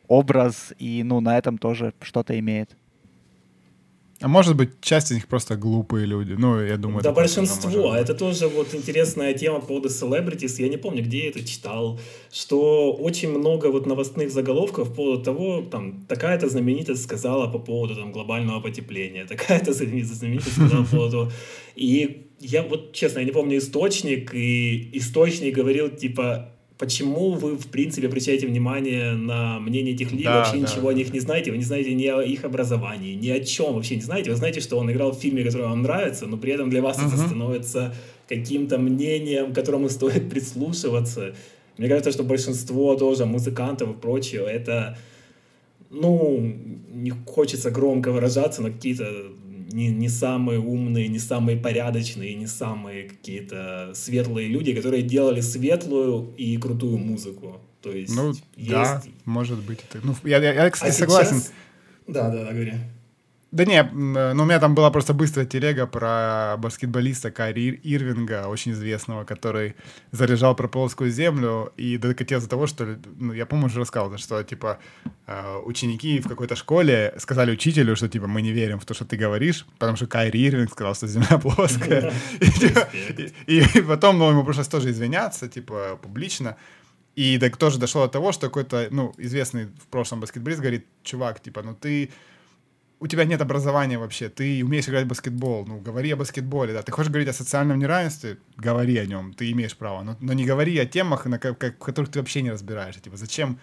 образ, и, ну, на этом тоже что-то имеет. А может быть, часть из них просто глупые люди. Ну, я думаю, да, большинство. А это тоже вот интересная тема по поводу celebrities. Я не помню, где я это читал, что очень много вот новостных заголовков по поводу того, там, такая-то знаменитость сказала по поводу там глобального потепления, такая-то знаменитость сказала по поводу... И я вот, честно, я не помню источник, и источник говорил, типа, почему вы, в принципе, обращаете внимание на мнение этих людей, да, вообще да, ничего да. о них не знаете, вы не знаете ни о их образовании, ни о чем вообще не знаете, вы знаете, что он играл в фильме, который вам нравится, но при этом для вас uh-huh. это становится каким-то мнением, к которому стоит прислушиваться. Мне кажется, что большинство тоже музыкантов и прочее, это, ну, не хочется громко выражаться, но какие-то не, не самые умные, не самые порядочные, не самые какие-то светлые люди, которые делали светлую и крутую музыку. То есть ну, есть... да, может быть. Это... Ну, я, я, я, кстати, а согласен. Сейчас... Да, да, да, говори. Да не, ну у меня там была просто быстрая телега про баскетболиста Кари Ирвинга, очень известного, который заряжал прополскую землю и докатился до того, что, ну, я, помню, уже рассказывал, что, типа, э, ученики в какой-то школе сказали учителю, что, типа, мы не верим в то, что ты говоришь, потому что Кайри Ирвинг сказал, что земля плоская. Типа, и потом, ну, ему пришлось тоже извиняться, типа, публично. И так тоже дошло до того, что какой-то, ну, известный в прошлом баскетболист говорит, чувак, типа, ну ты у тебя нет образования вообще, ты умеешь играть в баскетбол, ну, говори о баскетболе, да, ты хочешь говорить о социальном неравенстве, говори о нем, ты имеешь право, но, но не говори о темах, на, как, в которых ты вообще не разбираешься, типа, зачем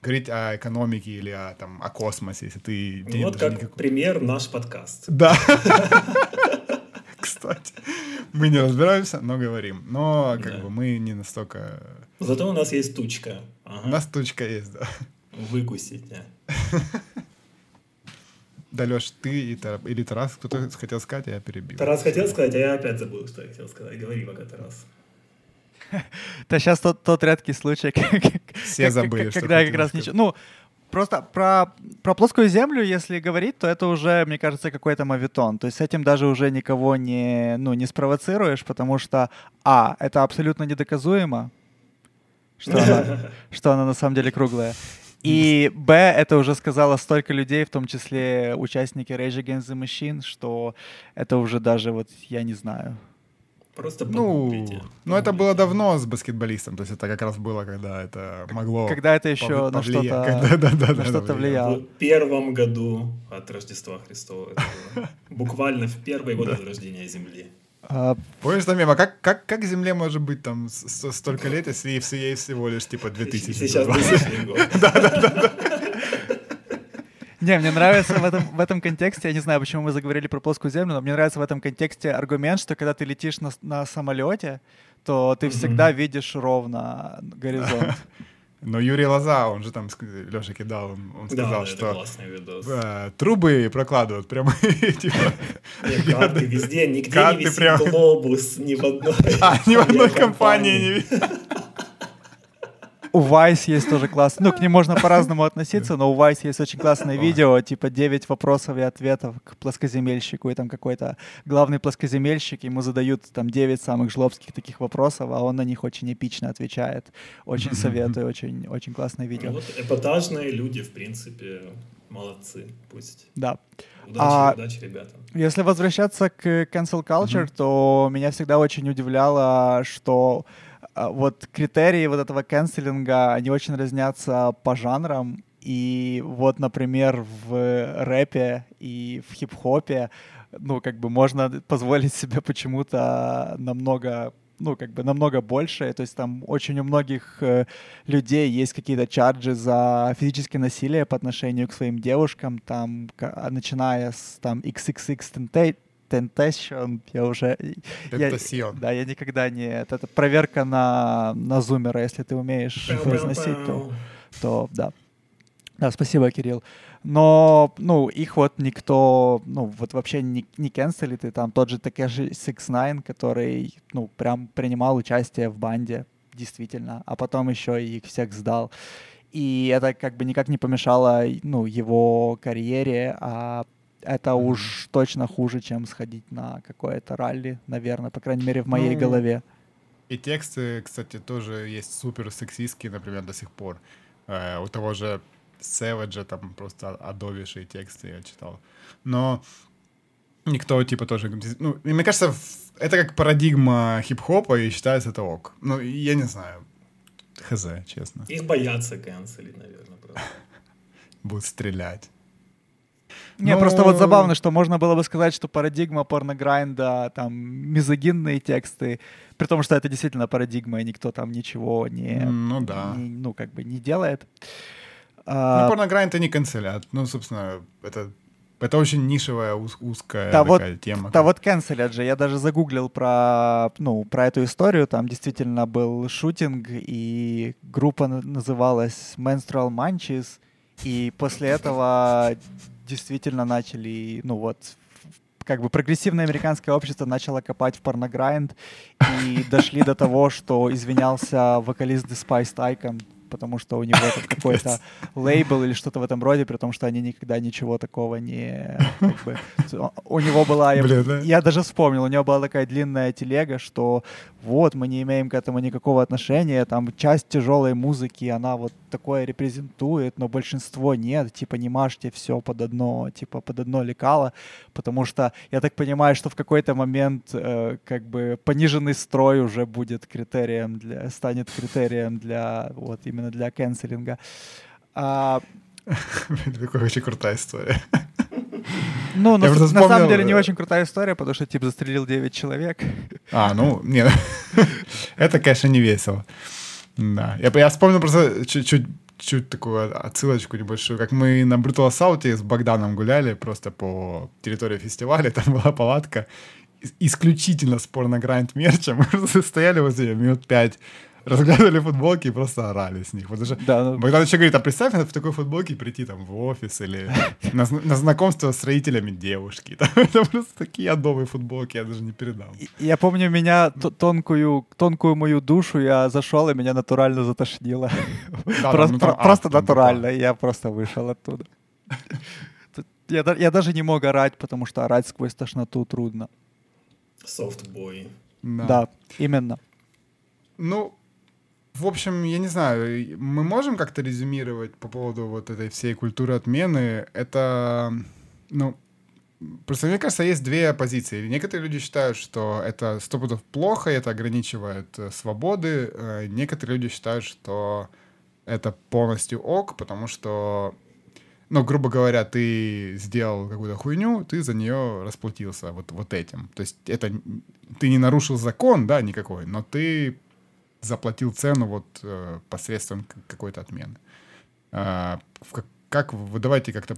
говорить о экономике или о, там, о космосе, если ты... Ну, вот как никак... пример наш подкаст. Да. Кстати, мы не разбираемся, но говорим. Но как бы мы не настолько... Зато у нас есть тучка. У нас тучка есть, да. Выкусить, да, Леш, ты и Тар... или Тарас, кто-то хотел сказать, а я перебил. Тарас хотел сказать, а я опять забыл, что я хотел сказать. Говори пока, Тарас. Да сейчас тот, тот редкий случай, Все забыли, когда я как раз ничего... Ну, просто про, про плоскую землю, если говорить, то это уже, мне кажется, какой-то мавитон. То есть с этим даже уже никого не, ну, не спровоцируешь, потому что, а, это абсолютно недоказуемо, что она, что она на самом деле круглая. И Б, это уже сказала столько людей, в том числе участники Rage Against the Machine, что это уже даже вот, я не знаю. Просто ну, ну, это было давно с баскетболистом, то есть это как раз было, когда это могло Когда это еще на что-то, да, да, на что-то влияло. В первом году от Рождества Христова. Буквально в первый год от рождения Земли. А... Помнишь, там мема, как, как, как Земле может быть там столько лет, если ей всего лишь типа 2000 Сейчас Да, да, да. Не, мне нравится в этом, в этом контексте, я не знаю, почему мы заговорили про плоскую землю, но мне нравится в этом контексте аргумент, что когда ты летишь на, на самолете, то ты всегда видишь ровно горизонт. Но Юрий Лоза, он же там, Леша кидал, он, он сказал, да, что э, трубы прокладывают прямые, типа. Карты везде, нигде не висит глобус, ни в одной. А, ни в одной компании не висит. У Vice есть тоже класс. Ну, к ним можно по-разному относиться, но у Vice есть очень классное видео, типа 9 вопросов и ответов к плоскоземельщику, и там какой-то главный плоскоземельщик, ему задают там 9 самых жлобских таких вопросов, а он на них очень эпично отвечает. Очень советую, очень, очень классное видео. Вот эпатажные люди, в принципе, молодцы, пусть. Да. Удачи, а, удачи, ребята. Если возвращаться к cancel culture, mm-hmm. то меня всегда очень удивляло, что вот критерии вот этого канцелинга, они очень разнятся по жанрам. И вот, например, в рэпе и в хип-хопе, ну, как бы можно позволить себе почему-то намного ну, как бы намного больше. То есть там очень у многих э, людей есть какие-то чарджи за физическое насилие по отношению к своим девушкам, там, начиная с там XXX Temptation, я уже... Temptation. Я, да, я никогда не... Это, это проверка на, на зумера, если ты умеешь произносить, то, то да. Да, спасибо, Кирилл. Но, ну, их вот никто, ну, вот вообще не, не кенселит, и там тот же Такеши 69, который, ну, прям принимал участие в банде, действительно, а потом еще и их всех сдал. И это как бы никак не помешало, ну, его карьере, а это mm-hmm. уж точно хуже, чем сходить на какое-то ралли, наверное, по крайней мере, в моей ну, голове. И тексты, кстати, тоже есть супер сексистские, например, до сих пор. Э, у того же Savage там просто адовейшие тексты я читал. Но никто, типа, тоже... Ну, мне кажется, это как парадигма хип-хопа, и считается это ок. Ну, я не знаю. Хз, честно. Их боятся канцелить, наверное, просто. Будут стрелять. Не, Но... просто вот забавно, что можно было бы сказать, что парадигма порнограйнда, там, мизогинные тексты, при том, что это действительно парадигма, и никто там ничего не... Ну да. Не, ну, как бы не делает. А... Ну, порнограйнд это не канцелят. Ну, собственно, это это очень нишевая, уз, узкая да, такая вот, тема. Да вот канцелят же. Я даже загуглил про, ну, про эту историю. Там действительно был шутинг, и группа называлась Menstrual Munchies. И после этого действительно начали, ну вот, как бы прогрессивное американское общество начало копать в порнограйнд и дошли до того, что извинялся вокалист The Spice Icon потому что у него какой-то лейбл или что-то в этом роде, при том, что они никогда ничего такого не... Как бы, у него была... Блин, да? Я даже вспомнил, у него была такая длинная телега, что вот, мы не имеем к этому никакого отношения, там часть тяжелой музыки, она вот такое репрезентует, но большинство нет, типа не мажьте все под одно, типа под одно лекало, потому что я так понимаю, что в какой-то момент э, как бы пониженный строй уже будет критерием для, станет критерием для вот именно для канцелинга. А... Такая очень крутая история. Ну, на, на самом деле не э, очень крутая история, потому что тип застрелил 9 человек. А, ну, нет. Это, конечно, не весело. Да. Я, я вспомнил просто чуть-чуть чуть такую отсылочку небольшую, как мы на Brutal Assault с Богданом гуляли просто по территории фестиваля, там была палатка исключительно с порнограйнд мерчем, мы стояли возле минут пять, разглядывали футболки и просто орали с них. Потому что да, ну... Богдан еще говорит, а представь в такой футболке прийти там в офис или на, на знакомство с родителями девушки. Там, это просто такие адовые футболки, я даже не передам. Я помню, меня тонкую, тонкую мою душу, я зашел, и меня натурально затошнило. Да, просто ну, там, просто а, натурально, я просто вышел оттуда. Я, я даже не мог орать, потому что орать сквозь тошноту трудно. Софтбой. Да. да, именно. Ну, в общем, я не знаю, мы можем как-то резюмировать по поводу вот этой всей культуры отмены. Это, ну, просто мне кажется, есть две позиции. Некоторые люди считают, что это сто пудов плохо, это ограничивает э, свободы. Э, некоторые люди считают, что это полностью ок, потому что ну, грубо говоря, ты сделал какую-то хуйню, ты за нее расплатился вот, вот этим. То есть это ты не нарушил закон, да, никакой, но ты заплатил цену вот э, посредством какой-то отмены. А, в, как вы давайте как-то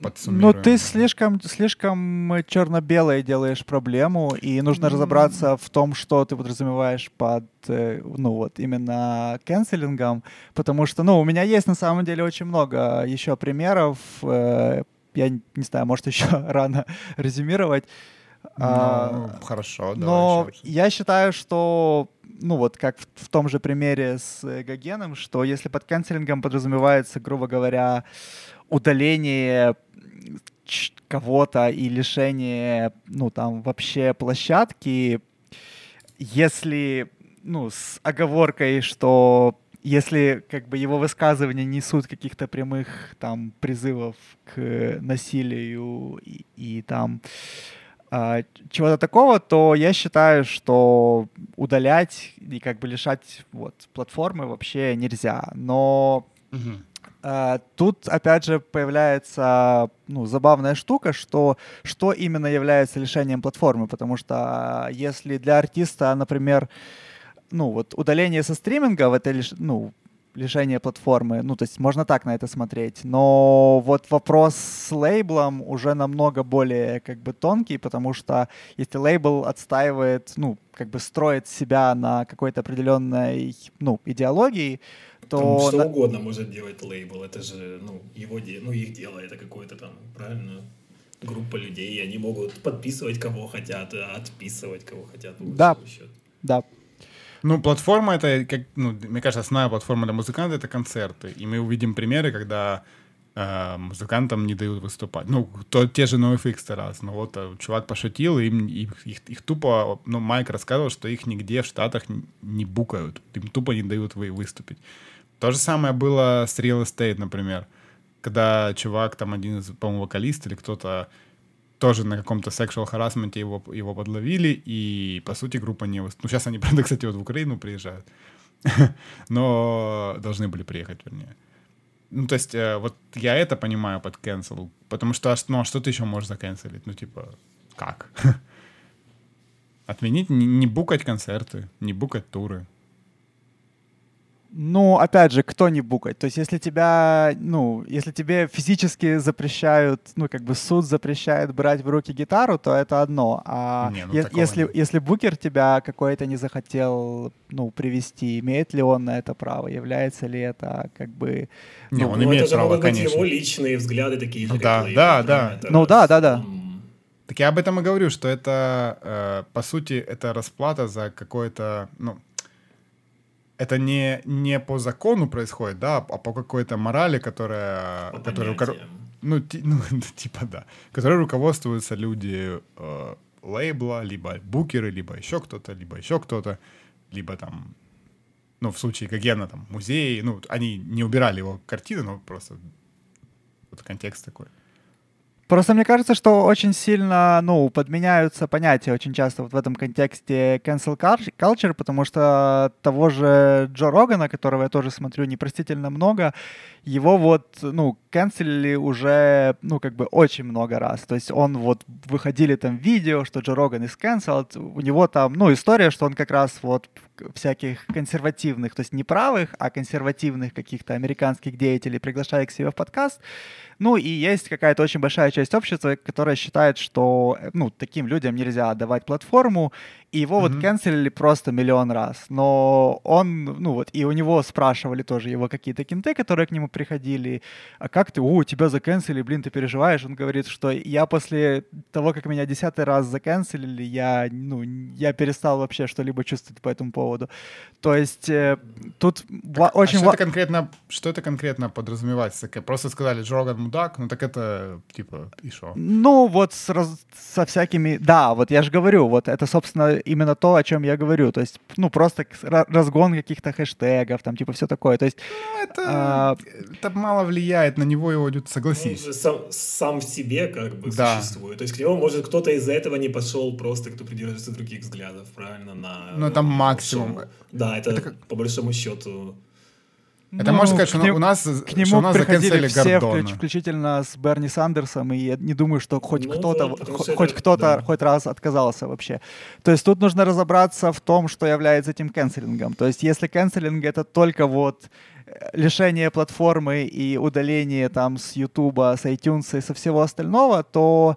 подсуммируем. Ну, ты слишком, слишком черно-белое делаешь проблему, и нужно разобраться в том, что ты подразумеваешь под, э, ну, вот, именно канцелингом, потому что, ну, у меня есть на самом деле очень много еще примеров, э, я не знаю, может, еще рано резюмировать. Ну, а, хорошо, Но я считаю, что ну вот как в, в том же примере с э, Гогеном, что если под канцелингом подразумевается, грубо говоря, удаление кого-то и лишение, ну там вообще площадки, если, ну, с оговоркой, что если как бы его высказывания несут каких-то прямых там призывов к насилию и, и там чего-то такого, то я считаю, что удалять и как бы лишать вот платформы вообще нельзя. Но угу. а, тут опять же появляется ну, забавная штука, что что именно является лишением платформы, потому что если для артиста, например, ну вот удаление со стриминга, это лишь, ну лишение платформы. Ну, то есть можно так на это смотреть. Но вот вопрос с лейблом уже намного более как бы тонкий, потому что если лейбл отстаивает, ну, как бы строит себя на какой-то определенной, ну, идеологии, то... Там что угодно может делать лейбл. Это же, ну, его, ну, их дело, это какое-то там, правильно? группа людей, они могут подписывать кого хотят, отписывать кого хотят. Да, да. Ну, платформа это, как, ну, мне кажется, основная платформа для музыканта это концерты. И мы увидим примеры, когда э, музыкантам не дают выступать. Ну, то, те же NoFX раз. Ну, вот э, чувак пошутил, им, их, их, их тупо, ну, Майк рассказывал, что их нигде в Штатах не букают. Им тупо не дают вы, выступить. То же самое было с Real Estate, например. Когда чувак, там один из, по-моему, вокалист или кто-то тоже на каком-то sexual харасменте его, его подловили, и, по сути, группа не. Ну, сейчас они, правда, кстати, вот в Украину приезжают. Но должны были приехать, вернее. Ну, то есть, э, вот я это понимаю под cancel, потому что, ну, а что ты еще можешь заканцелить? Ну, типа, как? Отменить, не, не букать концерты, не букать туры. Ну, опять же, кто не букать? То есть, если тебя, ну, если тебе физически запрещают, ну, как бы суд запрещает брать в руки гитару, то это одно. А не, ну, е- если, нет. если букер тебя какой-то не захотел, ну, привести, имеет ли он на это право? Является ли это, как бы... Не, ну, он имеет это право, конечно. его личные взгляды такие же, да, да, да. Ну, да, да, да. Так я об этом и говорю, что это, э, по сути, это расплата за какое-то, ну, это не, не по закону происходит, да, а по какой-то морали, которая... По которая ну, ти, ну, типа да. Которой руководствуются люди э, лейбла, либо букеры, либо еще кто-то, либо еще кто-то, либо там, ну, в случае Гогена, там, музеи, ну, они не убирали его картины, но просто вот контекст такой. Просто мне кажется, что очень сильно, ну, подменяются понятия очень часто вот в этом контексте cancel culture, потому что того же Джо Рогана, которого я тоже смотрю непростительно много, его вот, ну, канцелили уже, ну, как бы очень много раз. То есть он вот, выходили там видео, что Джо Роган из cancelled, у него там, ну, история, что он как раз вот всяких консервативных, то есть не правых, а консервативных каких-то американских деятелей приглашает к себе в подкаст, ну и есть какая-то очень большая часть общества, которая считает, что ну, таким людям нельзя отдавать платформу, и его mm-hmm. вот канцелили просто миллион раз. Но он, ну вот, и у него спрашивали тоже его какие-то кинты, которые к нему приходили, а как ты, о, тебя заканцелили, блин, ты переживаешь? Он говорит, что я после того, как меня десятый раз заканцелили, я, ну, я перестал вообще что-либо чувствовать по этому поводу. То есть э, тут так, очень... А что, это конкретно, что это конкретно подразумевается? Просто сказали, Джорган мудак, ну так это, типа, и что? Ну вот с, со всякими... Да, вот я же говорю, вот это, собственно, именно то, о чем я говорю. То есть, ну, просто разгон каких-то хэштегов, там, типа, все такое. То есть... Ну, это, а, это мало влияет на него, его идет, согласись. Ну, сам, сам в себе как бы да. существует. То есть, к нему, может, кто-то из-за этого не пошел просто, кто придерживается других взглядов, правильно, на... Ну, это максимум. Шоу. Да, это, это как... по большому счету это ну, можно сказать, что ним, у нас, к нему что у нас приходили все, включ, включительно с Берни Сандерсом, и я не думаю, что хоть ну, кто-то, да, хоть это, кто-то да. хоть раз отказался вообще. То есть тут нужно разобраться в том, что является этим канцелингом. То есть если канцелинг это только вот э, лишение платформы и удаление там с Ютуба, с iTunes и со всего остального, то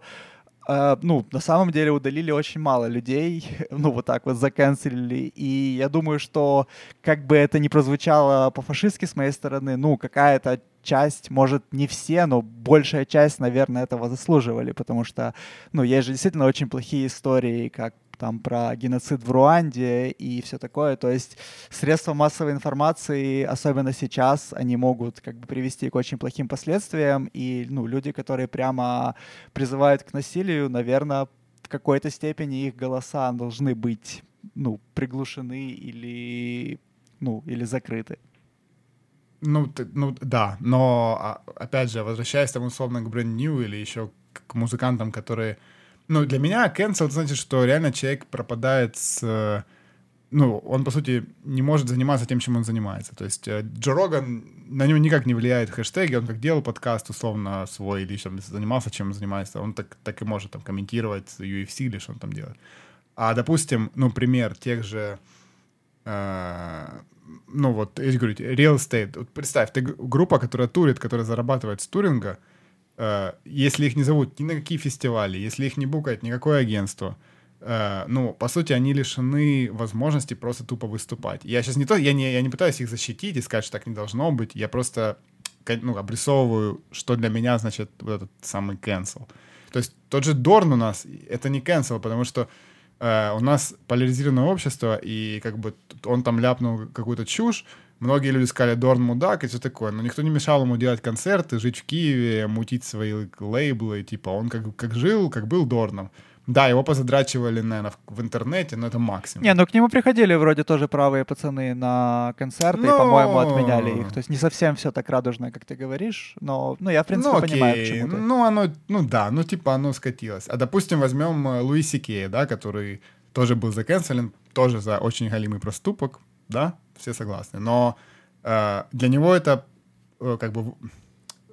Uh, ну, на самом деле удалили очень мало людей, ну, вот так вот заканцелили, и я думаю, что как бы это ни прозвучало по-фашистски с моей стороны, ну, какая-то часть, может, не все, но большая часть, наверное, этого заслуживали, потому что, ну, есть же действительно очень плохие истории, как там про геноцид в Руанде и все такое. То есть средства массовой информации, особенно сейчас, они могут как бы привести к очень плохим последствиям. И ну, люди, которые прямо призывают к насилию, наверное, в какой-то степени их голоса должны быть ну, приглушены или, ну, или закрыты. Ну, ты, ну да, но а, опять же, возвращаясь там условно к Brand New или еще к музыкантам, которые ну, для меня cancel значит, что реально человек пропадает с... Ну, он, по сути, не может заниматься тем, чем он занимается. То есть э, Джо Роган, на него никак не влияет хэштеги, он как делал подкаст условно свой, или там, занимался, чем занимается, он так, так и может там комментировать UFC или что он там делает. А, допустим, ну, пример тех же... Э, ну вот, я говорю, real estate. Вот представь, ты группа, которая турит, которая зарабатывает с туринга, э, если их не зовут ни на какие фестивали, если их не букает никакое агентство, э, ну, по сути, они лишены возможности просто тупо выступать. Я сейчас не то, я не, я не пытаюсь их защитить и сказать, что так не должно быть, я просто ну, обрисовываю, что для меня значит вот этот самый cancel. То есть тот же Дорн у нас, это не cancel, потому что э, у нас поляризированное общество, и как бы он там ляпнул какую-то чушь, многие люди сказали, Дорн мудак и все такое, но никто не мешал ему делать концерты, жить в Киеве, мутить свои лейблы, типа он как, как жил, как был Дорном. Да, его позадрачивали, наверное, в, в интернете, но это максимум. Не, ну к нему приходили вроде тоже правые пацаны на концерты, но... и, по-моему, отменяли их. То есть не совсем все так радужно, как ты говоришь, но ну, я, в принципе, ну, понимаю, к чему ты. Ну, оно, ну да, ну типа оно скатилось. А, допустим, возьмем э, Луиси Кея, да, который тоже был заканцелен, тоже за очень галимый проступок, да, все согласны. Но э, для него это э, как бы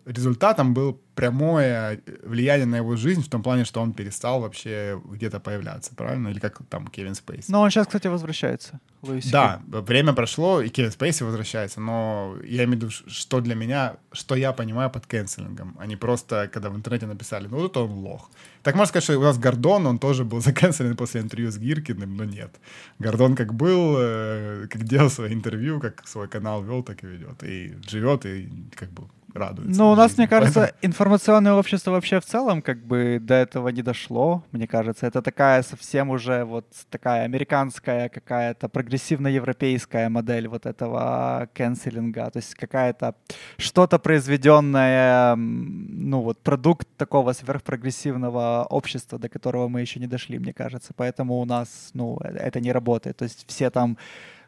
результатом был прямое влияние на его жизнь в том плане, что он перестал вообще где-то появляться, правильно? Или как там Кевин Спейси. Но он сейчас, кстати, возвращается. Луиси. Да, время прошло, и Кевин Спейси возвращается, но я имею в виду, что для меня, что я понимаю под кэнселингом, а не просто, когда в интернете написали, ну, вот он лох. Так можно сказать, что у нас Гордон, он тоже был заканцелен после интервью с Гиркиным, но нет. Гордон как был, э, как делал свои интервью, как свой канал вел, так и ведет. И живет, и как бы радуется. Ну, у нас, мне кажется, Поэтому... информационное общество вообще в целом как бы до этого не дошло, мне кажется. Это такая совсем уже вот такая американская какая-то прогрессивно-европейская модель вот этого канцелинга. То есть какая-то что-то произведенное, ну вот продукт такого сверхпрогрессивного общества, до которого мы еще не дошли, мне кажется. Поэтому у нас, ну, э, это не работает. То есть все там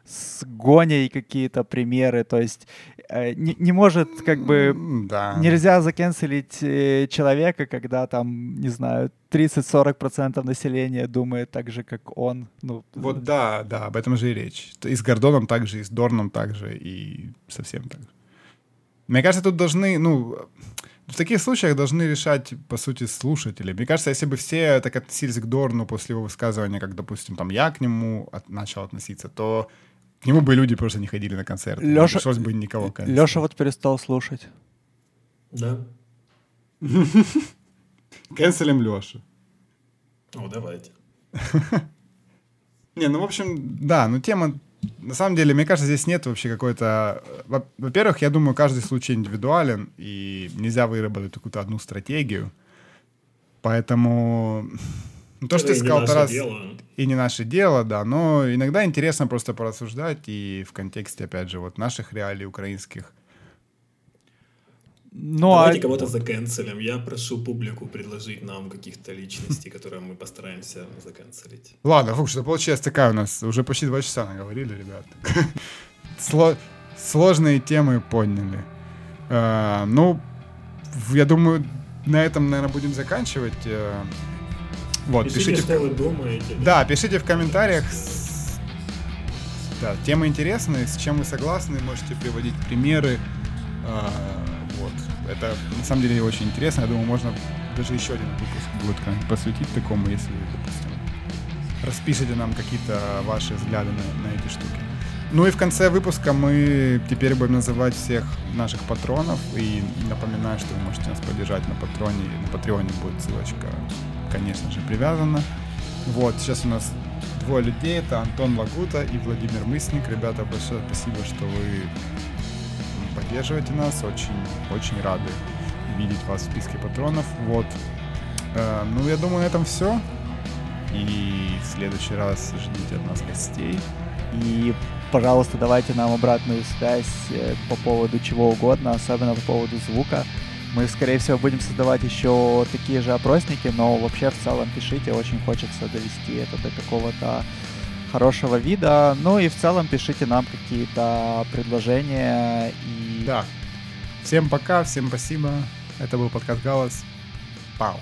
с гоней какие-то примеры, то есть не, не может как бы да. нельзя закенселить э, человека, когда там, не знаю, 30-40% населения думает так же, как он. Ну, вот да, да, об этом же и речь. И с Гордоном также, и с Дорном также, и совсем так же. Мне кажется, тут должны, ну, в таких случаях должны решать, по сути, слушатели. Мне кажется, если бы все так относились к Дорну после его высказывания, как, допустим, там я к нему от, начал относиться, то к нему бы люди просто не ходили на концерты. Леша... пришлось бы никого канцелить. Леша вот перестал слушать. Да. Канцелим Лешу. О, давайте. Не, ну, в общем, да, ну, тема... На самом деле, мне кажется, здесь нет вообще какой-то... Во-первых, я думаю, каждый случай индивидуален, и нельзя выработать какую-то одну стратегию. Поэтому ну, то, что ты сказал, Тарас, дело. и не наше дело, да, но иногда интересно просто порассуждать и в контексте, опять же, вот наших реалий украинских. Ну, Давайте а... кого-то заканцелим. Я прошу публику предложить нам каких-то личностей, которые мы постараемся заканцелить. Ладно, фу, что получается такая у нас. Уже почти два часа наговорили, ребят. Сложные темы подняли. А, ну, я думаю, на этом, наверное, будем заканчивать. Вот, пишите, пишите что в... вы думаете. Да, пишите в комментариях. Да, темы интересные, с чем вы согласны, можете приводить примеры. А, вот. Это на самом деле очень интересно. Я думаю, можно даже еще один выпуск будет посвятить такому, если вы, допустим, распишите нам какие-то ваши взгляды на, на эти штуки. Ну и в конце выпуска мы теперь будем называть всех наших патронов. И напоминаю, что вы можете нас поддержать на патроне. На патреоне будет ссылочка конечно же, привязано. Вот, сейчас у нас двое людей, это Антон Лагута и Владимир Мысник. Ребята, большое спасибо, что вы поддерживаете нас. Очень, очень рады видеть вас в списке патронов. Вот. Э, ну, я думаю, на этом все. И в следующий раз ждите от нас гостей. И, пожалуйста, давайте нам обратную связь э, по поводу чего угодно, особенно по поводу звука. Мы, скорее всего, будем создавать еще такие же опросники, но вообще в целом пишите, очень хочется довести это до какого-то хорошего вида. Ну и в целом пишите нам какие-то предложения. И... Да. Всем пока, всем спасибо. Это был подкаст Галас. Пау.